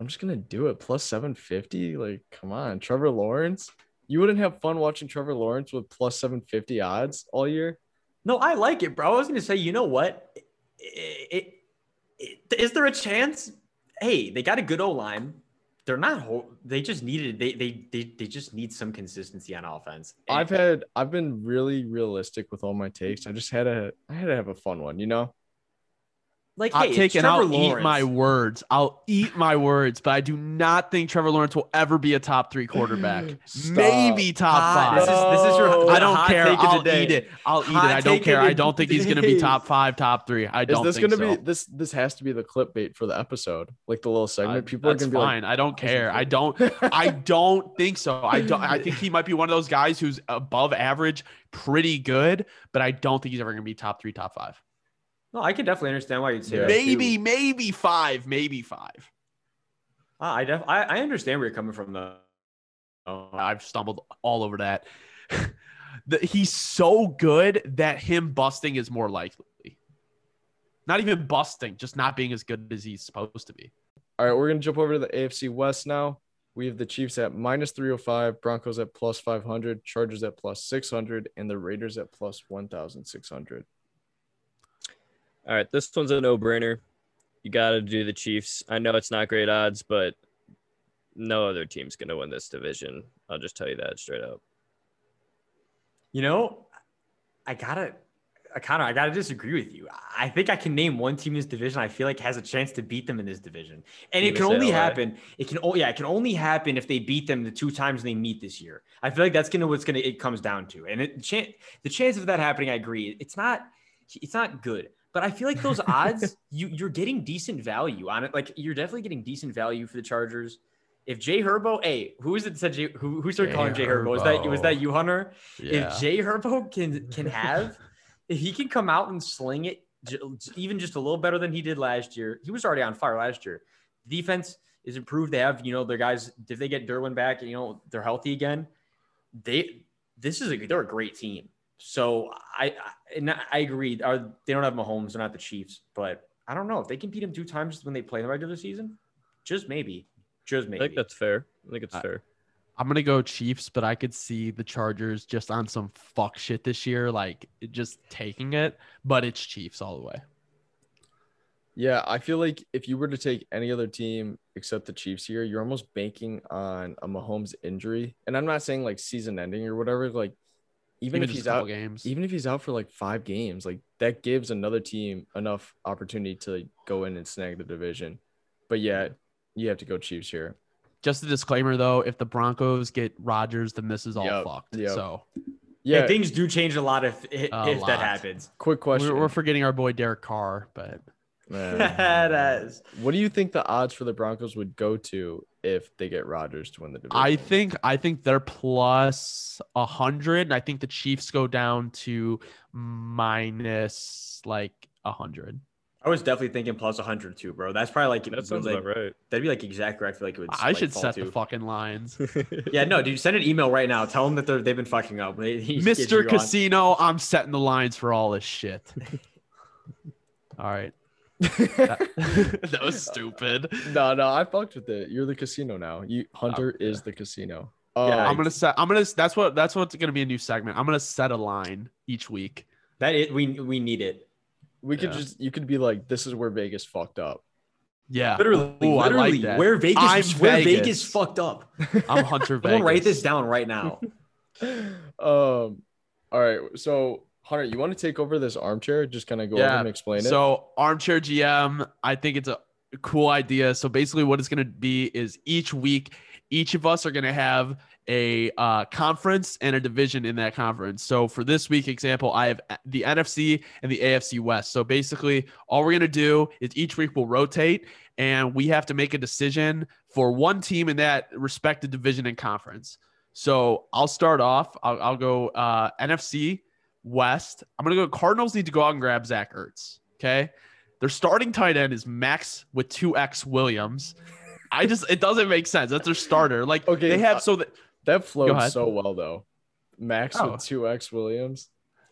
I'm just gonna do it. Plus 750. Like, come on, Trevor Lawrence. You wouldn't have fun watching Trevor Lawrence with plus 750 odds all year? No, I like it, bro. I was gonna say, you know what? It, it, it, is there a chance? Hey, they got a good O line. They're not. They just needed. They, they they they just need some consistency on offense. I've had I've been really realistic with all my takes. I just had to I had to have a fun one, you know? Like, Hot hey, take it's and Trevor I'll Lawrence. eat my words. I'll eat my words, but I do not think Trevor Lawrence will ever be a top three quarterback. Maybe top Hot- five. This is this is your. I don't care. take of the I'll day. eat it. I'll eat it. I don't care. I don't think he's going to be top five, top three. I Is don't this think gonna so. be this this has to be the clickbait for the episode? Like the little segment. Uh, People are that's gonna be fine. I don't care. I don't. I don't think so. I don't. I think he might be one of those guys who's above average, pretty good, but I don't think he's ever going to be top three, top five. No, I can definitely understand why you'd say Yeah. that. Maybe, too. maybe five, maybe five. Ah, I def- I, I understand where you're coming from though. Oh, I've stumbled all over that. the, he's so good that him busting is more likely. Not even busting, just not being as good as he's supposed to be. All right, we're gonna jump over to the AFC West now. We have the Chiefs at minus 305, Broncos at plus 500, Chargers at plus 600, and the Raiders at plus 1,600. All right, this one's a no-brainer. You got to do the Chiefs. I know it's not great odds, but no other team's going to win this division. I'll just tell you that straight up. You know, I gotta, I kind of, I gotta disagree with you. I think I can name one team in this division. I feel like has a chance to beat them in this division, and it can only LA? happen. It can, oh yeah, it can only happen if they beat them the two times they meet this year. I feel like that's gonna what's gonna it comes down to, and it the chance of that happening, I agree. It's not, it's not good. But I feel like those odds, you you're getting decent value on it. Like you're definitely getting decent value for the Chargers. If Jay Herbo, hey, who is it said Jay, who who started Jay calling Jay Herbo? Was that was that you, Hunter? Yeah. If Jay Herbo can can have, if he can come out and sling it, even just a little better than he did last year. He was already on fire last year. Defense is improved. They have you know their guys. If they get Derwin back, you know they're healthy again. They this is a they're a great team. So I I, and I agree. Are they don't have Mahomes? They're not the Chiefs, but I don't know if they can beat them two times when they play in the regular season. Just maybe. Just maybe. I think that's fair. I think it's I- fair. I'm gonna go Chiefs, but I could see the Chargers just on some fuck shit this year, like just taking it. But it's Chiefs all the way. Yeah, I feel like if you were to take any other team except the Chiefs here, you're almost banking on a Mahomes injury. And I'm not saying like season ending or whatever. Like even, if he's a couple out, games. even if he's out for like five games, like that gives another team enough opportunity to like go in and snag the division. But yeah, you have to go Chiefs here. Just a disclaimer though, if the Broncos get Rodgers, then this is all Yep, fucked. yep. So yeah, Yeah, things do change a lot if if, A if lot. that happens. quick question. we're, we're forgetting our boy Derek Carr, but Man. that is. what do you think the odds for the Broncos would go to if they get Rodgers to win the division? I think I think they're plus a hundred. and I think the Chiefs go down to minus like a hundred. I was definitely thinking plus 100 too, bro. That's probably like That sounds like, about right. That'd be like exactly where I feel like it would. I like, should fall set to. the fucking lines. Yeah, no, dude. Send an email right now. Tell them that they're, they've been fucking up. They- Mr. you on. Casino, I'm setting the lines for all this shit. all right. That, that was stupid. no, no, I fucked with it. You're the casino now. You Hunter Okay. is the casino. Yeah, Um, I'm gonna set. I'm gonna. That's what. That's what's gonna be a new segment. I'm gonna set a line each week. That it, we we need it. we could just you could be like, this is where Vegas fucked up. Yeah. Literally, Ooh, I literally, like that. where Vegas, I'm where Vegas. Vegas. fucked up. I'm Hunter Vegas. Someone write this down right now. Um, all right. So Hunter, you want to take over this armchair? Just kind of go over Yeah, and explain it. So armchair GM, I think it's a cool idea. So basically, what it's going to be is each week, each of us are going to have a uh, conference and a division in that conference. So for this week example, I have the NFC and the AFC West. So basically, all we're going to do is each week we'll rotate and we have to make a decision for one team in that respective division and conference. So I'll start off. I'll, I'll go uh, NFC West. I'm gonna go. Cardinals need to go out and grab Zach Ertz. Okay, their starting tight end is Max with two X Williams. I just it doesn't make sense. That's their starter. Like Okay, they have uh, so that that flowed so well though. Max Oh. with two X Williams.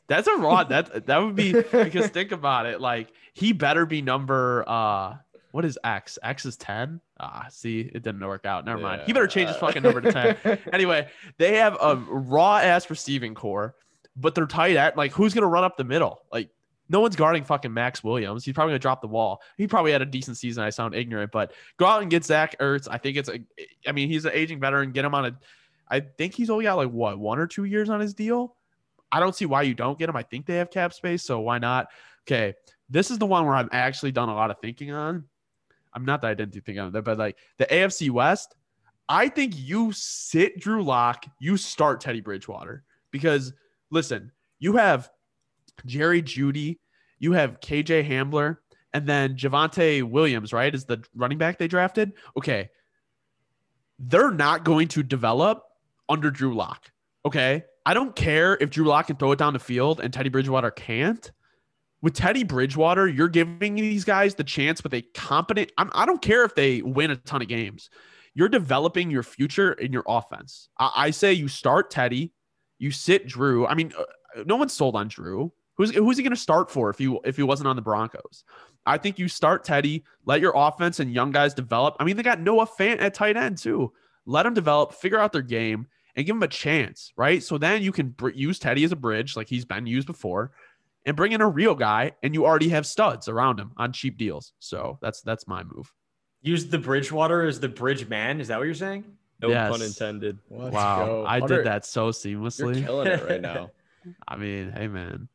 that's a raw that that would be because think about it. Like he better be number uh what is X? X is 10. Ah, see, it didn't work out. Never mind. He better change his fucking number to 10. anyway, they have a raw ass receiving core, but they're tight at like who's gonna run up the middle? Like no one's guarding fucking Max Williams. He's probably gonna drop the wall. He probably had a decent season. I sound ignorant, but go out and get Zach Ertz. I think it's a. I mean, he's an aging veteran. Get him on a. I think he's only got like what one or two years on his deal. I don't see why you don't get him. I think they have cap space, so why not? Okay, this is the one where I've actually done a lot of thinking on. I'm not that I didn't do think on that, but like the AFC West, I think you sit Drew Lock, you start Teddy Bridgewater because listen, you have Jerry Jeudy, you have KJ Hamler, and then Javonte Williams, right? Is the running back they drafted? Okay. They're not going to develop under Drew Lock. Okay. I don't care if Drew Lock can throw it down the field and Teddy Bridgewater can't. With Teddy Bridgewater, you're giving these guys the chance with a competent. I'm, I do not care if they win a ton of games. You're developing your future in your offense. I, I say you start Teddy, you sit Drew. I mean, uh, no one's sold on Drew. Who's who's he going to start for if he if he wasn't on the Broncos? I think you start Teddy, let your offense and young guys develop. I mean, they got Noah Fant at tight end too. Let them develop, figure out their game, and give them a chance, right? So then you can br- use Teddy as a bridge, like he's been used before, and bring in a real guy, and you already have studs around him on cheap deals. So that's that's my move. Use the Bridgewater as the bridge man. Is that what you're saying? No Yes. pun intended. Let's wow, go. I Hunter, did that so seamlessly. You're killing it right now. I mean, hey man.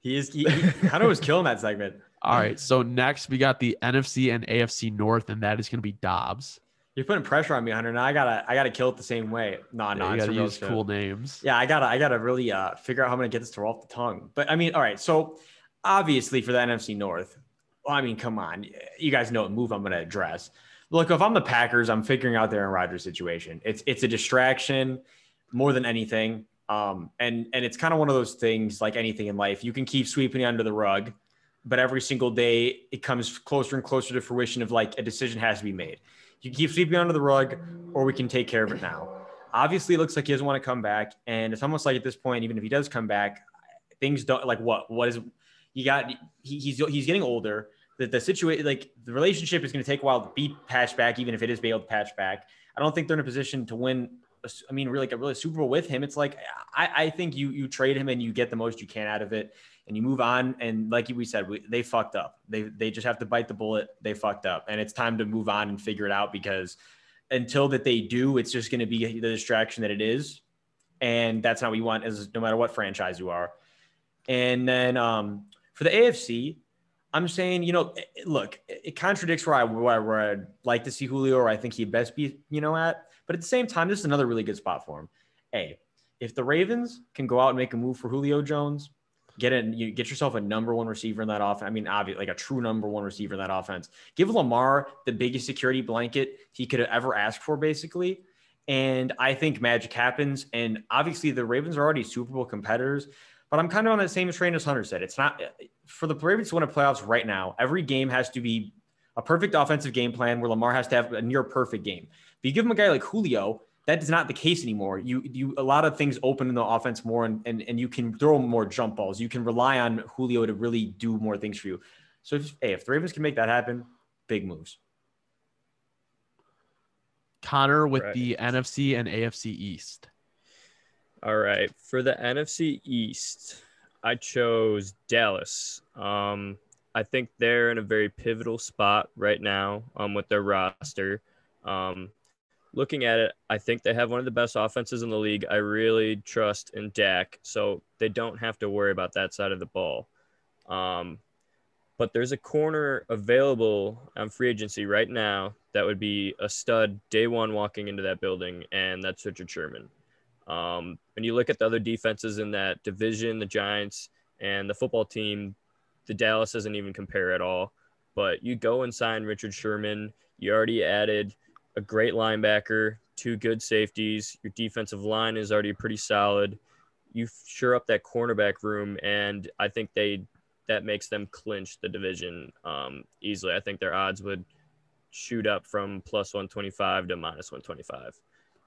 He is. He, he, Hunter was killing that segment. All right, so next we got the NFC and AFC North, and that is going to be Dobbs. You're putting pressure on me, Hunter. Now I gotta. I gotta kill it the same way. No, no, you got to a use shit. cool names. Yeah, I gotta. I gotta really uh, figure out how I'm gonna get this to roll off the tongue. But I mean, all right. So obviously for the NFC North, well, I mean, come on, you guys know what move I'm gonna address. Look, if I'm the Packers, I'm figuring out their Aaron Rodgers situation. It's it's a distraction more than anything. Um, and and it's kind of one of those things like anything in life. You can keep sweeping under the rug, but every single day it comes closer and closer to fruition of like a decision has to be made. You keep sweeping under the rug, or we can take care of it now. Obviously, it looks like he doesn't want to come back, and it's almost like at this point, even if he does come back, things don't like what what is you got. He, he's he's getting older. The, the situation, like the relationship, is going to take a while to be patched back, even if it is able to patch back. I don't think they're in a position to win. a I mean, really, like a really Super Bowl with him. It's like I, I think you you trade him and you get the most you can out of it, and you move on. And like we said, we, they fucked up. They they just have to bite the bullet. They fucked up, and it's time to move on and figure it out because until that they do, it's just going to be the distraction that it is, and that's not what you want as no matter what franchise you are. And then um, for the AFC, I'm saying, you know, eh, eh, look, it contradicts where I where, I- where I'd like to see Julio, or I think he'd best be, you know, at. But at the same time, this is another really good spot for him. A, if the Ravens can go out and make a move for Julio Jones, get in, you get yourself a number one receiver in that offense. I mean, obviously, like a true number one receiver in that offense. Give Lamar the biggest security blanket he could ever asked for, basically. And I think magic happens. And obviously, the Ravens are already Super Bowl competitors. But I'm kind of on that same train as Hunter said. It's not eh, for the Ravens to win a playoffs right now. Every game has to be a perfect offensive game plan where Lamar has to have a near perfect game. But you give him a guy like Julio, that is not the case anymore. You you a lot of things open in the offense more, and and, and you can throw more jump balls. You can rely on Julio to really do more things for you. So if, hey, if the Ravens can make that happen, big moves. Connor with Right. the NFC and AFC East. All right. For the NFC East, I chose Dallas. Um, I think they're in a very pivotal spot right now um, with their roster. Um, looking at it, I think they have one of the best offenses in the league. I really trust in Dak, so they don't have to worry about that side of the ball. Um, but there's a corner available on free agency right now that would be a stud day one walking into that building, and that's Richard Sherman. Um, when you look at the other defenses in that division, the Giants and the football team, the Dallas doesn't even compare at all. But you go and sign Richard Sherman. You already added a great linebacker, two good safeties. Your defensive line is already pretty solid. You sure up that cornerback room, and I think they that makes them clinch the division um, easily. I think their odds would shoot up from plus 125 to minus 125.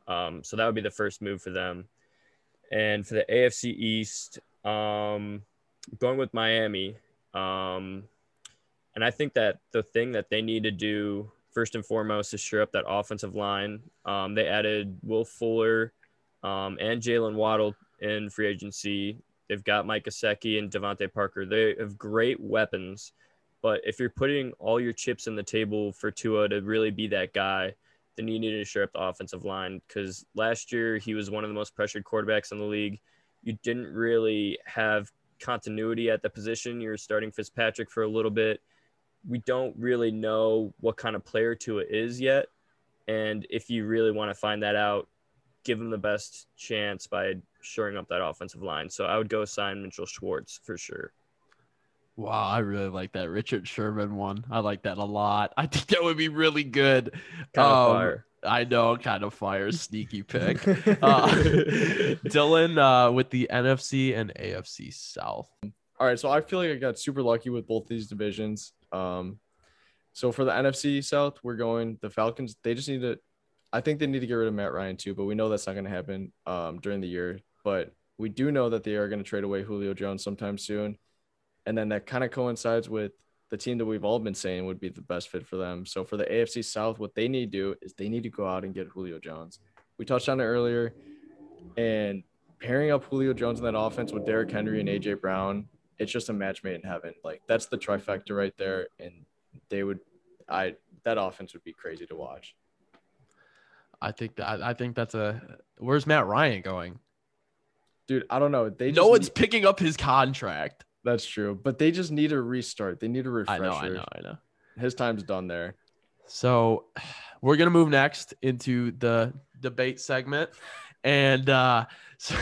Um, so that would be the first move for them. And for the AFC East, um, going with Miami. Um, And I think that the thing that they need to do first and foremost is shore up that offensive line. Um, they added Will Fuller um, and Jaylen Waddle in free agency. They've got Mike Gesicki and DeVante Parker. They have great weapons, but if you're putting all your chips in the table for Tua to really be that guy, then you need to shore up the offensive line because last year he was one of the most pressured quarterbacks in the league. You didn't really have continuity at the position. You're starting Fitzpatrick for a little bit. We don't really know what kind of player Tua is yet. And if you really want to find that out, give him the best chance by shoring up that offensive line. So I would go sign Mitchell Schwartz for sure. Wow, I really like that Richard Sherman one. I like that a lot. I think that would be really good. Kind of Um, fire. I know, kind of fire, sneaky pick. Uh, Dylan uh, with the NFC and AFC South. All right, so I feel like I got super lucky with both these divisions. Um, so for the NFC South, we're going the Falcons. They just need to, I think they need to get rid of Matt Ryan too, but we know that's not going to happen um, during the year. But we do know that they are going to trade away Julio Jones sometime soon, and then that kind of coincides with the team that we've all been saying would be the best fit for them. So for the AFC South, what they need to do is they need to go out and get Julio Jones. We touched on it earlier, and pairing up Julio Jones in that offense with Derrick Henry and AJ Brown it's just a match made in heaven. Like that's the trifecta right there, and they would, I that offense would be crazy to watch. I think that I think that's a. Where's Matt Ryan going? Dude, I don't know. They no one's need- picking up his contract. That's true, but they just need a restart. They need a refresher. I know, I know, I know. His time's done there. So we're gonna move next into the debate segment, and uh, so,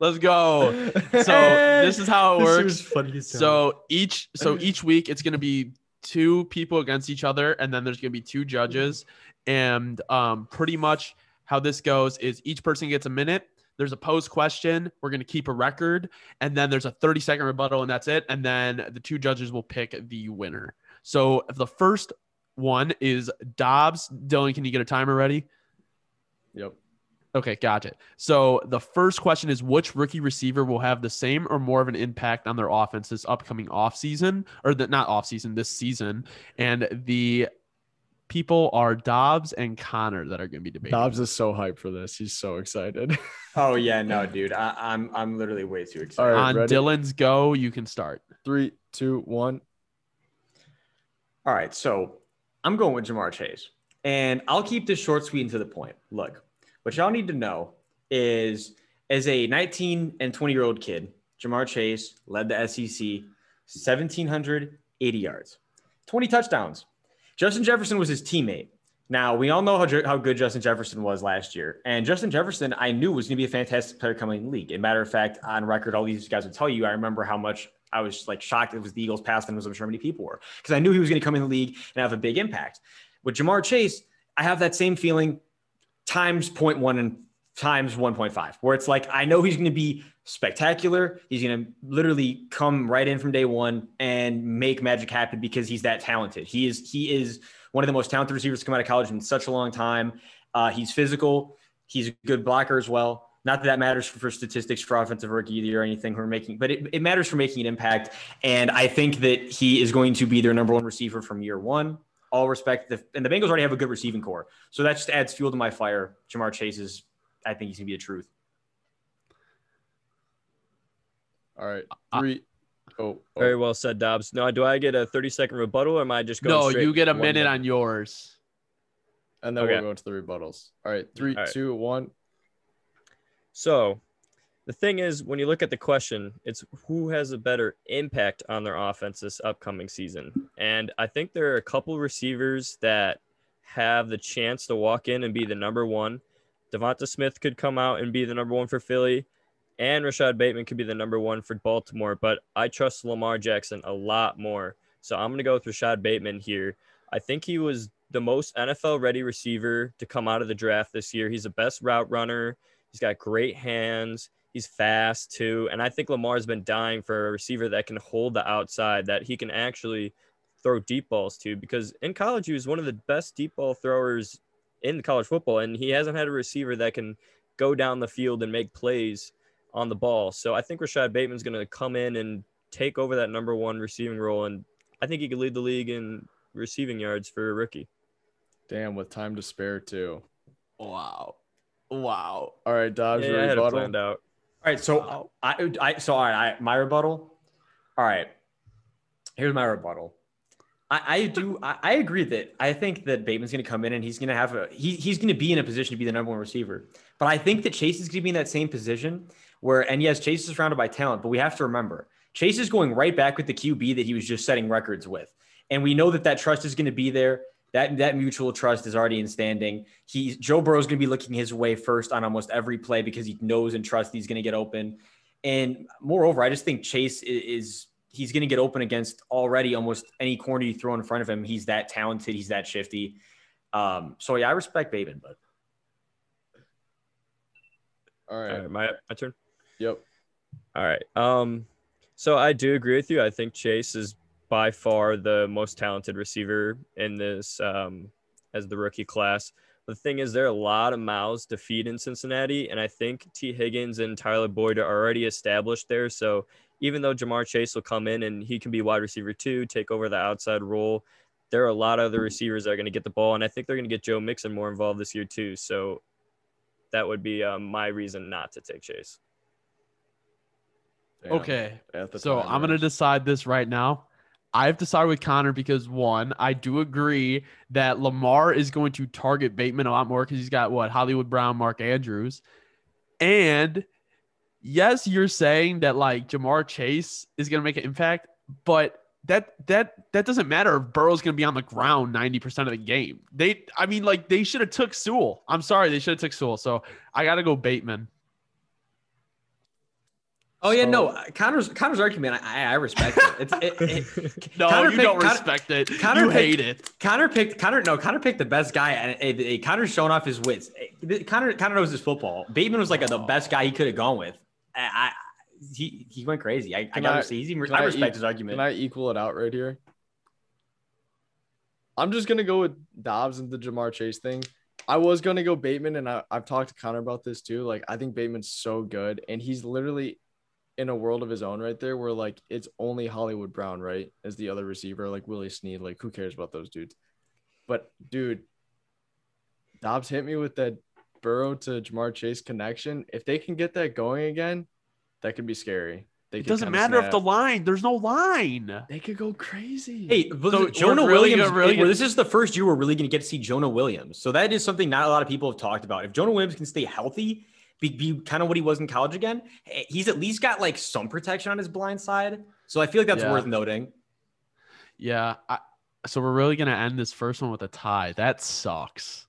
let's go. So this is how it works. So each so each week it's gonna be two people against each other, and then there's gonna be two judges. And um, pretty much how this goes is each person gets a minute. There's a posed question. We're gonna keep a record, and then there's a 30 second rebuttal, and that's it. And then the two judges will pick the winner. So the first one is Dobbs. Dylan, can you get a timer ready? Yep. Okay, got it. So the first question is which rookie receiver will have the same or more of an impact on their offense this upcoming offseason, or the not offseason, this season. And the people are Dobbs and Connor that are going to be debating. Dobbs is so hyped for this. He's so excited. Oh yeah, no, dude. I, I'm I'm literally way too excited. right, On ready? Dylan's go, you can start. Three, two, one. All right, so I'm going with Ja'Marr Chase, and I'll keep this short, sweet, and to the point. Look, what y'all need to know is, as a 19 and 20 year old kid, Ja'Marr Chase led the SEC 1,780 yards, 20 touchdowns. Justin Jefferson was his teammate. Now we all know how, how good Justin Jefferson was last year, and Justin Jefferson I knew was going to be a fantastic player coming in the league. As a matter of fact, on record, all these guys would tell you. I remember how much I was like shocked it was the Eagles passed him as I'm sure many people were because I knew he was going to come in the league and have a big impact. With Ja'Marr Chase, I have that same feeling times 0.1 and times 1.5, where it's like I know he's going to be spectacular. He's going to literally come right in from day one and make magic happen because he's that talented. He is he is one of the most talented receivers to come out of college in such a long time. Uh, he's physical. He's a good blocker as well. Not that that matters for, statistics for offensive rookie of the year or anything we're making, but it, it matters for making an impact. And I think that he is going to be their number one receiver from year one. All respect, the, and the Bengals already have a good receiving core, so that just adds fuel to my fire. Ja'Marr Chase is, I think he's gonna be the truth. All right. I- Three. Oh, oh. Very well said, Dobbs. Now, do I get a 30 second rebuttal or am I just going to No, straight you get a one minute on yours. And then Okay. we'll go to the rebuttals. All right. Three, All right. two, one. So, the thing is, when you look at the question, it's who has a better impact on their offense this upcoming season. And I think there are a couple receivers that have the chance to walk in and be the number one. Devonta Smith could come out and be the number one for Philly, and Rashod Bateman could be the number one for Baltimore. But I trust Lamar Jackson a lot more. So I'm going to go with Rashod Bateman here. I think he was the most NFL ready receiver to come out of the draft this year. He's the best route runner. He's got great hands. He's fast too. And I think Lamar's been dying for a receiver that can hold the outside, that he can actually throw deep balls to. Because in college, he was one of the best deep ball throwers in college football. And he hasn't had a receiver that can go down the field and make plays on the ball. So I think Rashod Bateman's going to come in and take over that number one receiving role. And I think he could lead the league in receiving yards for a rookie. Damn, with time to spare too. Wow. Wow. All right, Dodge. Yeah, I had rebuttal. planned out. All right, so I, I so all right, I, my rebuttal. All right, here's my rebuttal. I, I do I, I agree that I think that Bateman's going to come in and he's going to have a he, he's going to be in a position to be the number one receiver. But I think that Chase is going to be in that same position where and yes, Chase is surrounded by talent, but we have to remember Chase is going right back with the QB that he was just setting records with, and we know that that trust is going to be there. That, that mutual trust is already in standing. He Joe Burrow is going to be looking his way first on almost every play because he knows and trusts he's going to get open. And moreover, I just think Chase is, is he's going to get open against already almost any corner you throw in front of him. He's that talented. He's that shifty. Um, so yeah, I respect Bateman, but All All right. right, my my turn. Yep. All right. Um, so I do agree with you. I think Chase is by far the most talented receiver in this um, as the rookie class. The thing is, there are a lot of mouths to feed in Cincinnati, and I think Tee Higgins and Tyler Boyd are already established there. So even though Ja'Marr Chase will come in and he can be wide receiver two, take over the outside role, there are a lot of other receivers that are going to get the ball, and I think they're going to get Joe Mixon more involved this year too. So that would be um, my reason not to take Chase. Damn. Okay. So I'm gonna decide this right now. I've decided with Connor because one, I do agree that Lamar is going to target Bateman a lot more because he's got what Hollywood Brown, Mark Andrews, and yes, you're saying that like Ja'Marr Chase is gonna make an impact, but that that that doesn't matter if Burrow's gonna be on the ground 90% of the game. They, I mean, like they should have took Sewell. I'm sorry, they should have took Sewell. So I gotta go Bateman. oh yeah, So- no, Connor's Connor's argument, I, I respect it. It's it, it, No, Connor you picked- don't Connor- respect it. Connor you picked- hate it. Connor picked Connor. No, Connor picked the best guy, and eh, Connor's showing off his wits. Connor Connor knows his football. Bateman was like the best guy he could have gone with. I, I he he went crazy. I, I Can got I- see. He's even, I I respect eat- his argument. Can I equal it out right here? I'm just gonna go with Dobbs and the Ja'Marr Chase thing. I was gonna go Bateman, and I, I've talked to Connor about this too. Like, I think Bateman's so good, and he's literally in a world of his own right there, where like it's only Hollywood Brown, right, as the other receiver, like Willie Snead. Like, who cares about those dudes? But dude, Dobbs hit me with that Burrow to Ja'Marr Chase connection. If they can get that going again, that could be scary. They It doesn't kinda matter if the line. There's no line. They could go crazy. Hey, but So Jonah we're really Williams. really well, gonna- this is the first year we're really going to get to see Jonah Williams. So that is something not a lot of people have talked about. If Jonah Williams can stay healthy, be, be kind of what he was in college again, eh, he's at least got like some protection on his blind side. So I feel like that's Yeah. worth noting. Yeah. I, so we're really gonna end this first one with a tie. That sucks.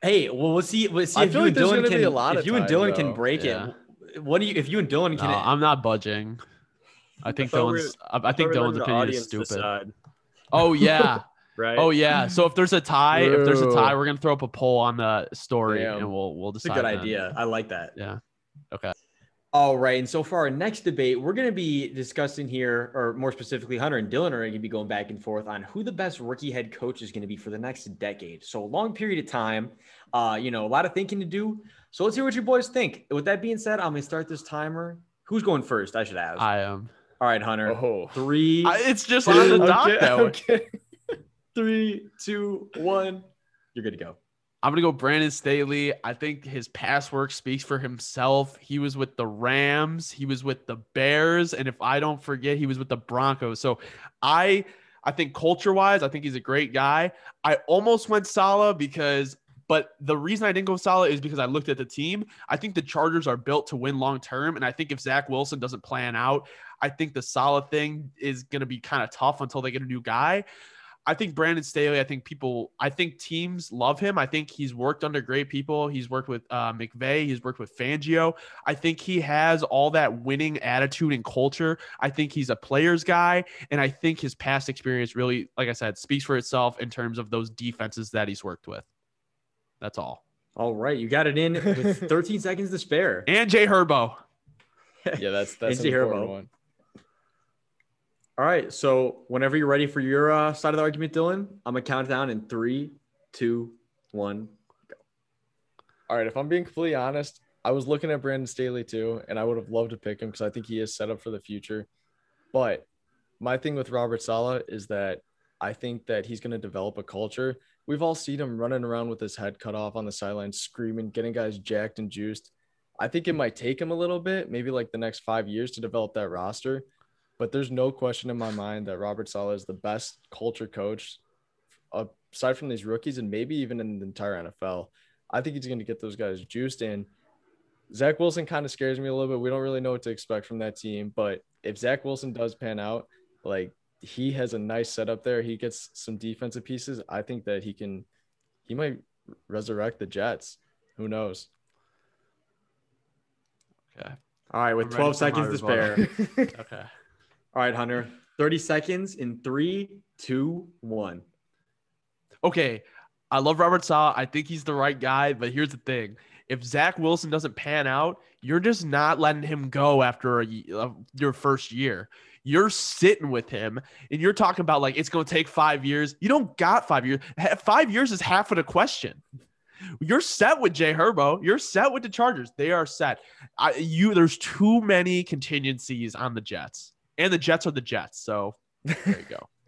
Hey, well, we'll see. We'll see I if feel you like and there's Dylan can. be a lot if of you and ties, Dylan can break Yeah. it, what do you? If you and Dylan No, can, I'm not budging. I think thought we Dylan's. I, I think Throw it on Dylan's opinion is stupid. decide, Oh yeah. right? Oh yeah. So if there's a tie, if there's a tie, we're gonna throw up a poll on the story Damn. and we'll we'll decide. it's a good then. idea. I like that. Yeah. Okay. All right. And so for our next debate, we're going to be discussing here, or more specifically, Hunter and Dylan are going to be going back and forth on who the best rookie head coach is going to be for the next decade. So a long period of time, uh, you know, a lot of thinking to do. So let's hear what you boys think. With that being said, I'm going to start this timer. Who's going first? I should ask. I am. All right, Hunter. Oh. Three. I, it's just on the I'm dock kid- that way. kidding. three, two, one. You're good to go. I'm gonna go Brandon Staley. I think his pass work speaks for himself. He was with the Rams, he was with the Bears, and if I don't forget, he was with the Broncos. So I I think culture wise, I think he's a great guy. I almost went Saleh because but the reason I didn't go Saleh is because I looked at the team. I think the Chargers are built to win long term. And I think if Zach Wilson doesn't plan out, I think the Saleh thing is going to be kind of tough until they get a new guy. I think Brandon Staley, I think people, I think teams love him. I think he's worked under great people. He's worked with uh, McVay, he's worked with Fangio. I think he has all that winning attitude and culture. I think he's a player's guy. And I think his past experience really, like I said, speaks for itself in terms of those defenses that he's worked with. That's all. All right. You got it in with 13 seconds to spare. And Jay Herbo. Yeah, that's that's an important Herbo. one. All right. So whenever you're ready for your uh, side of the argument, Dylan, I'm going to count down in three, two, one, go. All right, if I'm being completely honest, I was looking at Brandon Staley too, and I would have loved to pick him because I think he is set up for the future. But my thing with Robert Saleh is that I think that he's going to develop a culture. We've all seen him running around with his head cut off on the sideline, screaming, getting guys jacked and juiced. I think it might take him a little bit, maybe like the next five years to develop that roster. But there's no question in my mind that Robert Saleh is the best culture coach uh, aside from these rookies and maybe even in the entire NFL. I think he's going to get those guys juiced in. Zach Wilson kind of scares me a little bit. We don't really know what to expect from that team, but if Zach Wilson does pan out, like he has a nice setup there. He gets some defensive pieces. I think that he can, he might resurrect the Jets. Who knows? Okay. All right, with I'm 12 ready for my seconds to spare. Okay. All right, Hunter. 30 seconds in three, two, one. Okay. I love Robert Saleh. I think he's the right guy, but here's the thing. If Zach Wilson doesn't pan out, you're just not letting him go after a, y- uh, your first year. You're sitting with him and you're talking about like it's going to take five years. You don't got five years. Five years is half of the question. You're set with Jay Herbo. You're set with the Chargers. They are set. I, you there's too many contingencies on the Jets, and the Jets are the Jets. So there you go.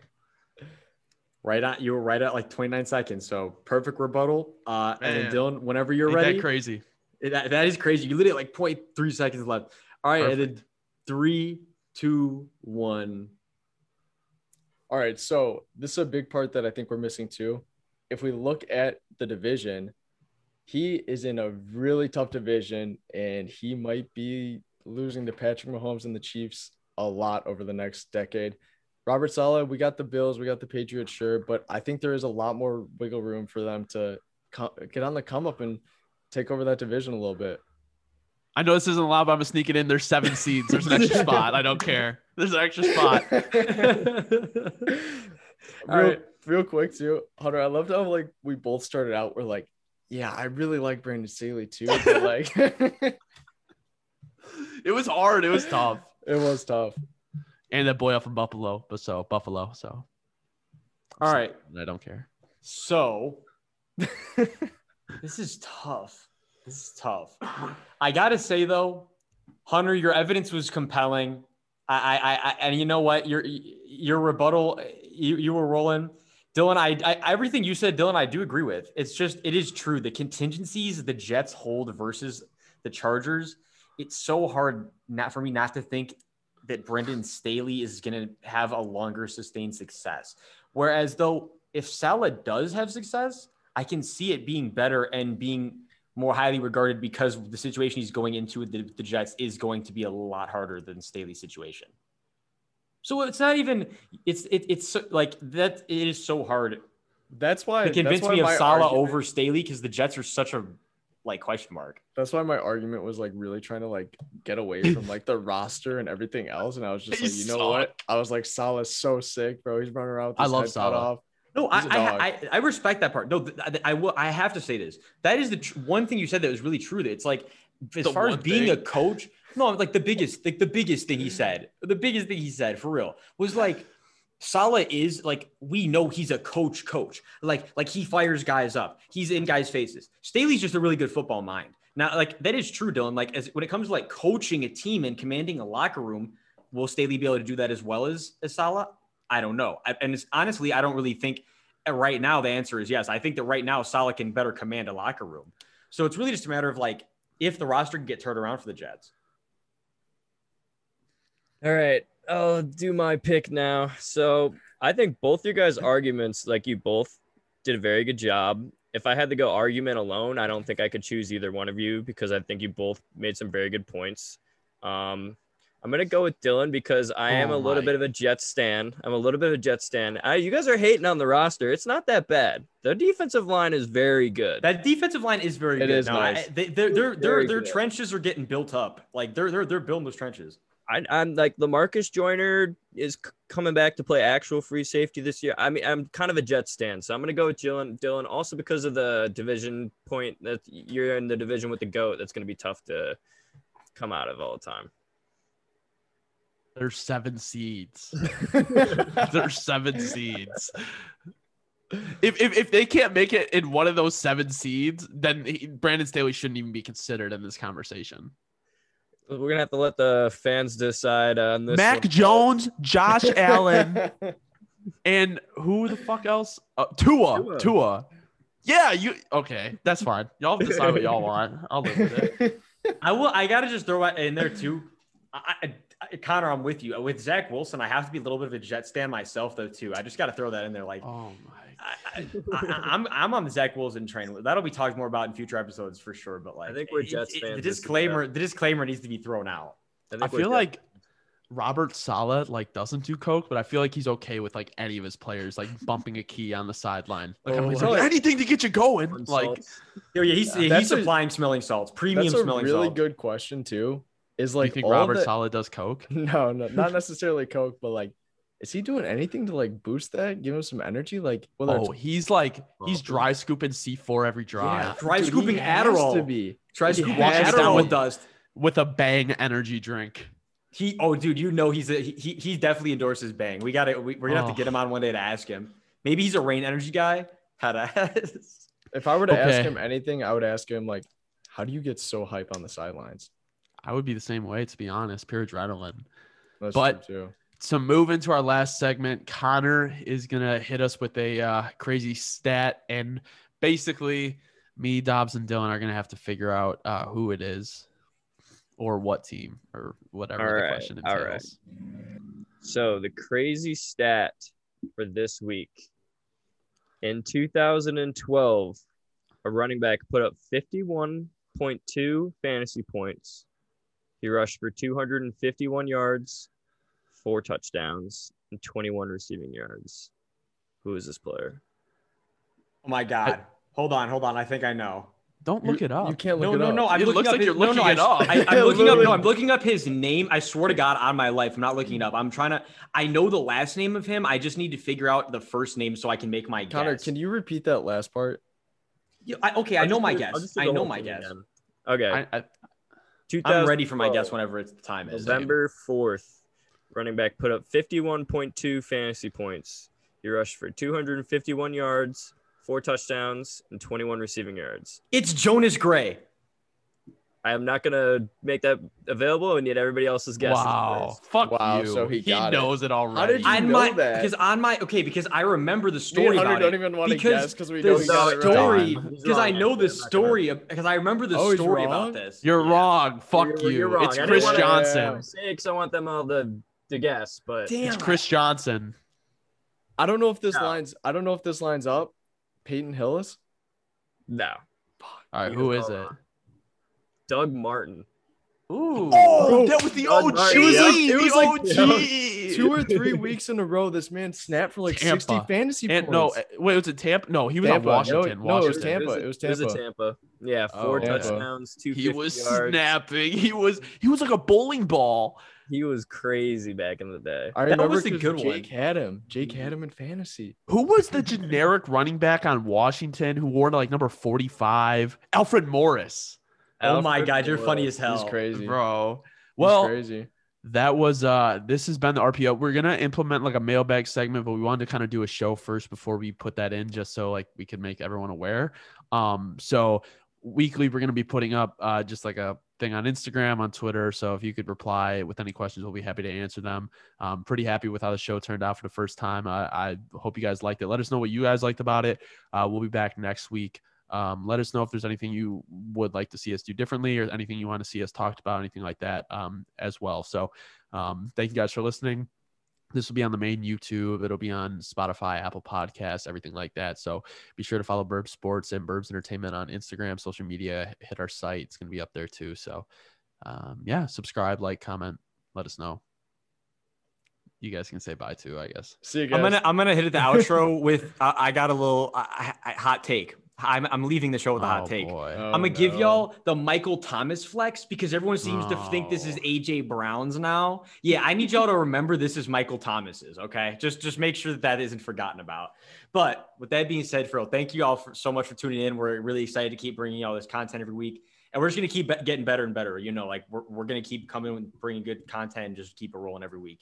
Right on. You were right at like 29 seconds. So perfect rebuttal. Uh, and then Dylan, whenever you're Ain't ready. that crazy? That, that is crazy. You literally like 0.3 seconds left. All right. And then three, two, one. All right. So this is a big part that I think we're missing too. If we look at the division, he is in a really tough division and he might be losing to Patrick Mahomes and the Chiefs a lot over the next decade. Robert Saleh, we got the Bills, we got the Patriots, sure, but I think there is a lot more wiggle room for them to co- get on the come up and take over that division a little bit. I know this isn't allowed, but I'm gonna sneak it in. There's seven seeds. There's an extra spot. I don't care. There's an extra spot. real, All right. real quick too, Hunter. I loved how like we both started out. We're like, yeah, I really like Brandon Staley too, but like it It was hard. It was tough. It was tough. And that boy up from Buffalo, but so Buffalo. So All right. I don't care. So this is tough. This is tough. I gotta say though, Hunter, your evidence was compelling. I, I, I and you know what? Your your rebuttal, you, you were rolling. Dylan, I, I everything you said, Dylan, I do agree with. It's just it is true. The contingencies the Jets hold versus the Chargers, it's so hard not for me not to think that Brandon Staley is going to have a longer sustained success. Whereas though, if Saleh does have success, I can see it being better and being more highly regarded because the situation he's going into with the, the Jets is going to be a lot harder than Staley's situation. So it's not even it's it, it's so, like that. It is so hard That's why to convince why me of Saleh argument- over Staley because the Jets are such a like question mark. That's why my argument was like really trying to like get away from like the roster and everything else, and I was just like, you know suck. what? I was like, Saleh's so sick, bro. He's running around with I love Saleh. off. No, I, I. I I respect that part. No, th- th- I will. I have to say this. That is the tr- one thing you said that was really true. That it's like as The far as being thing. a coach. No, like the biggest, like the biggest thing he said. The biggest thing he said for real was like. Saleh is like we know he's a coach coach. Like like he fires guys up. He's in guys' faces. Staley's just a really good football mind. Now like that is true Dylan. Like as when it comes to like coaching a team and commanding a locker room, will Staley be able to do that as well as, as Saleh? I don't know. And it's, honestly, I don't really think uh, right now the answer is yes. I think that right now Saleh can better command a locker room. So it's really just a matter of like if the roster can get turned around for the Jets. All right, I'll do my pick now. So I think both your guys' arguments, like you both did a very good job. If I had to go argument alone, I don't think I could choose either one of you because I think you both made some very good points. Um, I'm gonna go with Dylan because I am Oh a little my. bit of a Jets stan. I'm a little bit of a Jets stan. I, you guys are hating on the roster. It's not that bad. The defensive line is very good. That defensive line is very It good. is No, I- nice. they, their their their, Very their good. trenches are getting built up. Like they're they're they're building those trenches. I, I'm like Lamarcus Joyner is c- coming back to play actual free safety this year. I mean, I'm kind of a Jets stan, so I'm gonna go with Dylan. Dylan, also because of the division point that you're in the division with the goat. That's gonna be tough to come out of all the time. There's seven seeds. There's seven seeds. If, if if they can't make it in one of those seven seeds, then he, Brandon Staley shouldn't even be considered in this conversation. We're gonna have to let the fans decide on this. Mac one. Jones, Josh Allen, and who the fuck else? Uh, Tua, Tua. Tua. Yeah, you okay? That's fine. Y'all decide what y'all want. I'll live with it. I will. I gotta just throw it in there too. I, I, I, Connor, I'm with you. Uh, with Zach Wilson, I have to be a little bit of a Jet stand myself, though. Too. I just got to throw that in there. Like, Oh my. I, I, I, I'm I'm on the Zach Wilson train. That'll be talked more about in future episodes for sure. But like, I think we're it- Jets it- fans The disclaimer, the disclaimer needs to be thrown out. I, I feel good. like Robert Saleh like doesn't do coke, but I feel like he's okay with like any of his players like bumping a key on the sideline. Like, Oh, like- like anything to get you going. Like. Yeah, yeah, he's, Yeah, he's that's a- supplying smelling salts, premium smelling salts. That's a smelling really salts. good question too. Is do like you think Robert the- Saleh does coke? No, no, not necessarily Coke, but like, is he doing anything to like boost that, give him some energy? Like, whether Oh, it's he's like he's dry scooping C4 every drive Yeah, Dry dude, he scooping has Adderall. to be. Try He scooping to Adderall be. with dust. with a bang energy drink. He, oh, dude, you know he's a, he, he he definitely endorses Bang. We got to we, we're gonna have Oh. to get him on one day to ask him. Maybe he's a Reign energy guy. How to If I were to ask him anything, I would ask him like, how do you get so hype on the sidelines? I would be the same way, to be honest. Pure adrenaline. That's But- true too. To move into our last segment, Connor is gonna hit us with a uh, crazy stat, and basically, me, Dobbs, and Dylan are gonna have to figure out uh, who it is, or what team, or whatever All the right, question entails. right. So the crazy stat for this week in 2012, a running back put up 51.2 fantasy points. He rushed for 251 yards, four touchdowns, and 21 receiving yards. Who is this player? Oh my god. hold on, hold on. I think I know. Don't look You- it up. You can't look No, it no, up. no. I'm It looking looks up like his, you're no, no, looking it up. I, am looking up. No. I'm looking up his name. I swear to God, on my life, I'm not looking it up. I'm trying to. I know the last name of him. I just need to figure out the first name so I can make my guess. Connor, guess. can you repeat that last part? You- I, okay, I I'll know my guess. I know my guess. again. Okay. I, I, I'm ready for my 2012. guess whenever it's the time is. November 4th, running back put up 51.2 fantasy points. He rushed for 251 yards, four touchdowns, and 21 receiving yards. It's Jonas Gray. I am not going to make that available and need everybody else's guesses. wow, fuck Wow, you. so he got it. knows it, already. How did you On know my that? because on my okay because I remember the story about don't it. even want to because guess because we the know he got it right. story because I know the actually. I'm not gonna- story because I remember the Oh, story wrong? about this. You're Yeah. wrong. Fuck You're- you. you're wrong. It's Chris wanna- Johnson. Say because I want them all to, to guess, but Damn. It's Chris Johnson. I don't know if this No. lines. I don't know if this lines up. Peyton Hillis. no. All right, who is who guys it? Wrong. Doug Martin. Ooh, Oh, that was the Doug OG. Martin, yeah. It was like- the Two or three weeks in a row, this man snapped for like Tampa. sixty fantasy And points. no, uh, wait, was it Tampa? No, he was Tampa. on No, Washington. no, it was Tampa. It was Tampa. It was a Tampa. Tampa. Yeah, Oh, four Tampa. touchdowns, two He was yards. snapping. He was he was like a bowling ball. He was crazy back in the day. I That remember was a 'cause good Jake one. Jake had him. Jake had him in fantasy. Who was the generic running back on Washington who wore like number 45? Alfred Morris. Oh my Alfred god, you're funny Morris. as hell. He's crazy. Bro. He's Well, crazy. that was uh this has been the RPO. We're gonna implement like a mailbag segment, but we wanted to kind of do a show first before we put that in, just so like we could make everyone aware. Um, so weekly we're gonna be putting up uh just like a thing on Instagram, on Twitter. So if you could reply with any questions, we'll be happy to answer them. Um, pretty happy with how the show turned out for the first time. I, I hope you guys liked it. Let us know what you guys liked about it. Uh, we'll be back next week. Um, let us know if there's anything you would like to see us do differently or anything you want to see us talked about, anything like that um, as well. So um, thank you guys for listening. This will be on the main YouTube. It'll be on Spotify, Apple Podcasts, everything like that. So be sure to follow Burb Sports and Burbs Entertainment on Instagram, social media. Hit our site; it's going to be up there too. So, um, yeah, subscribe, like, comment, let us know. You guys can say bye too, I guess. See you guys. I'm gonna I'm gonna hit it the outro with uh, I got a little uh, hot take. I'm I'm leaving the show with a hot Oh, take. Oh, I'm gonna give y'all the Michael Thomas flex because everyone seems to think this is oh. AJ Brown's now. Yeah, I need y'all to remember this is Michael Thomas's. Okay, just just make sure that that isn't forgotten about. But with that being said, Phil, thank you all for so much for tuning in. We're really excited to keep bringing y'all this content every week, and we're just gonna keep getting better and better. You know, like we're we're gonna keep coming and bringing good content and just keep it rolling every week.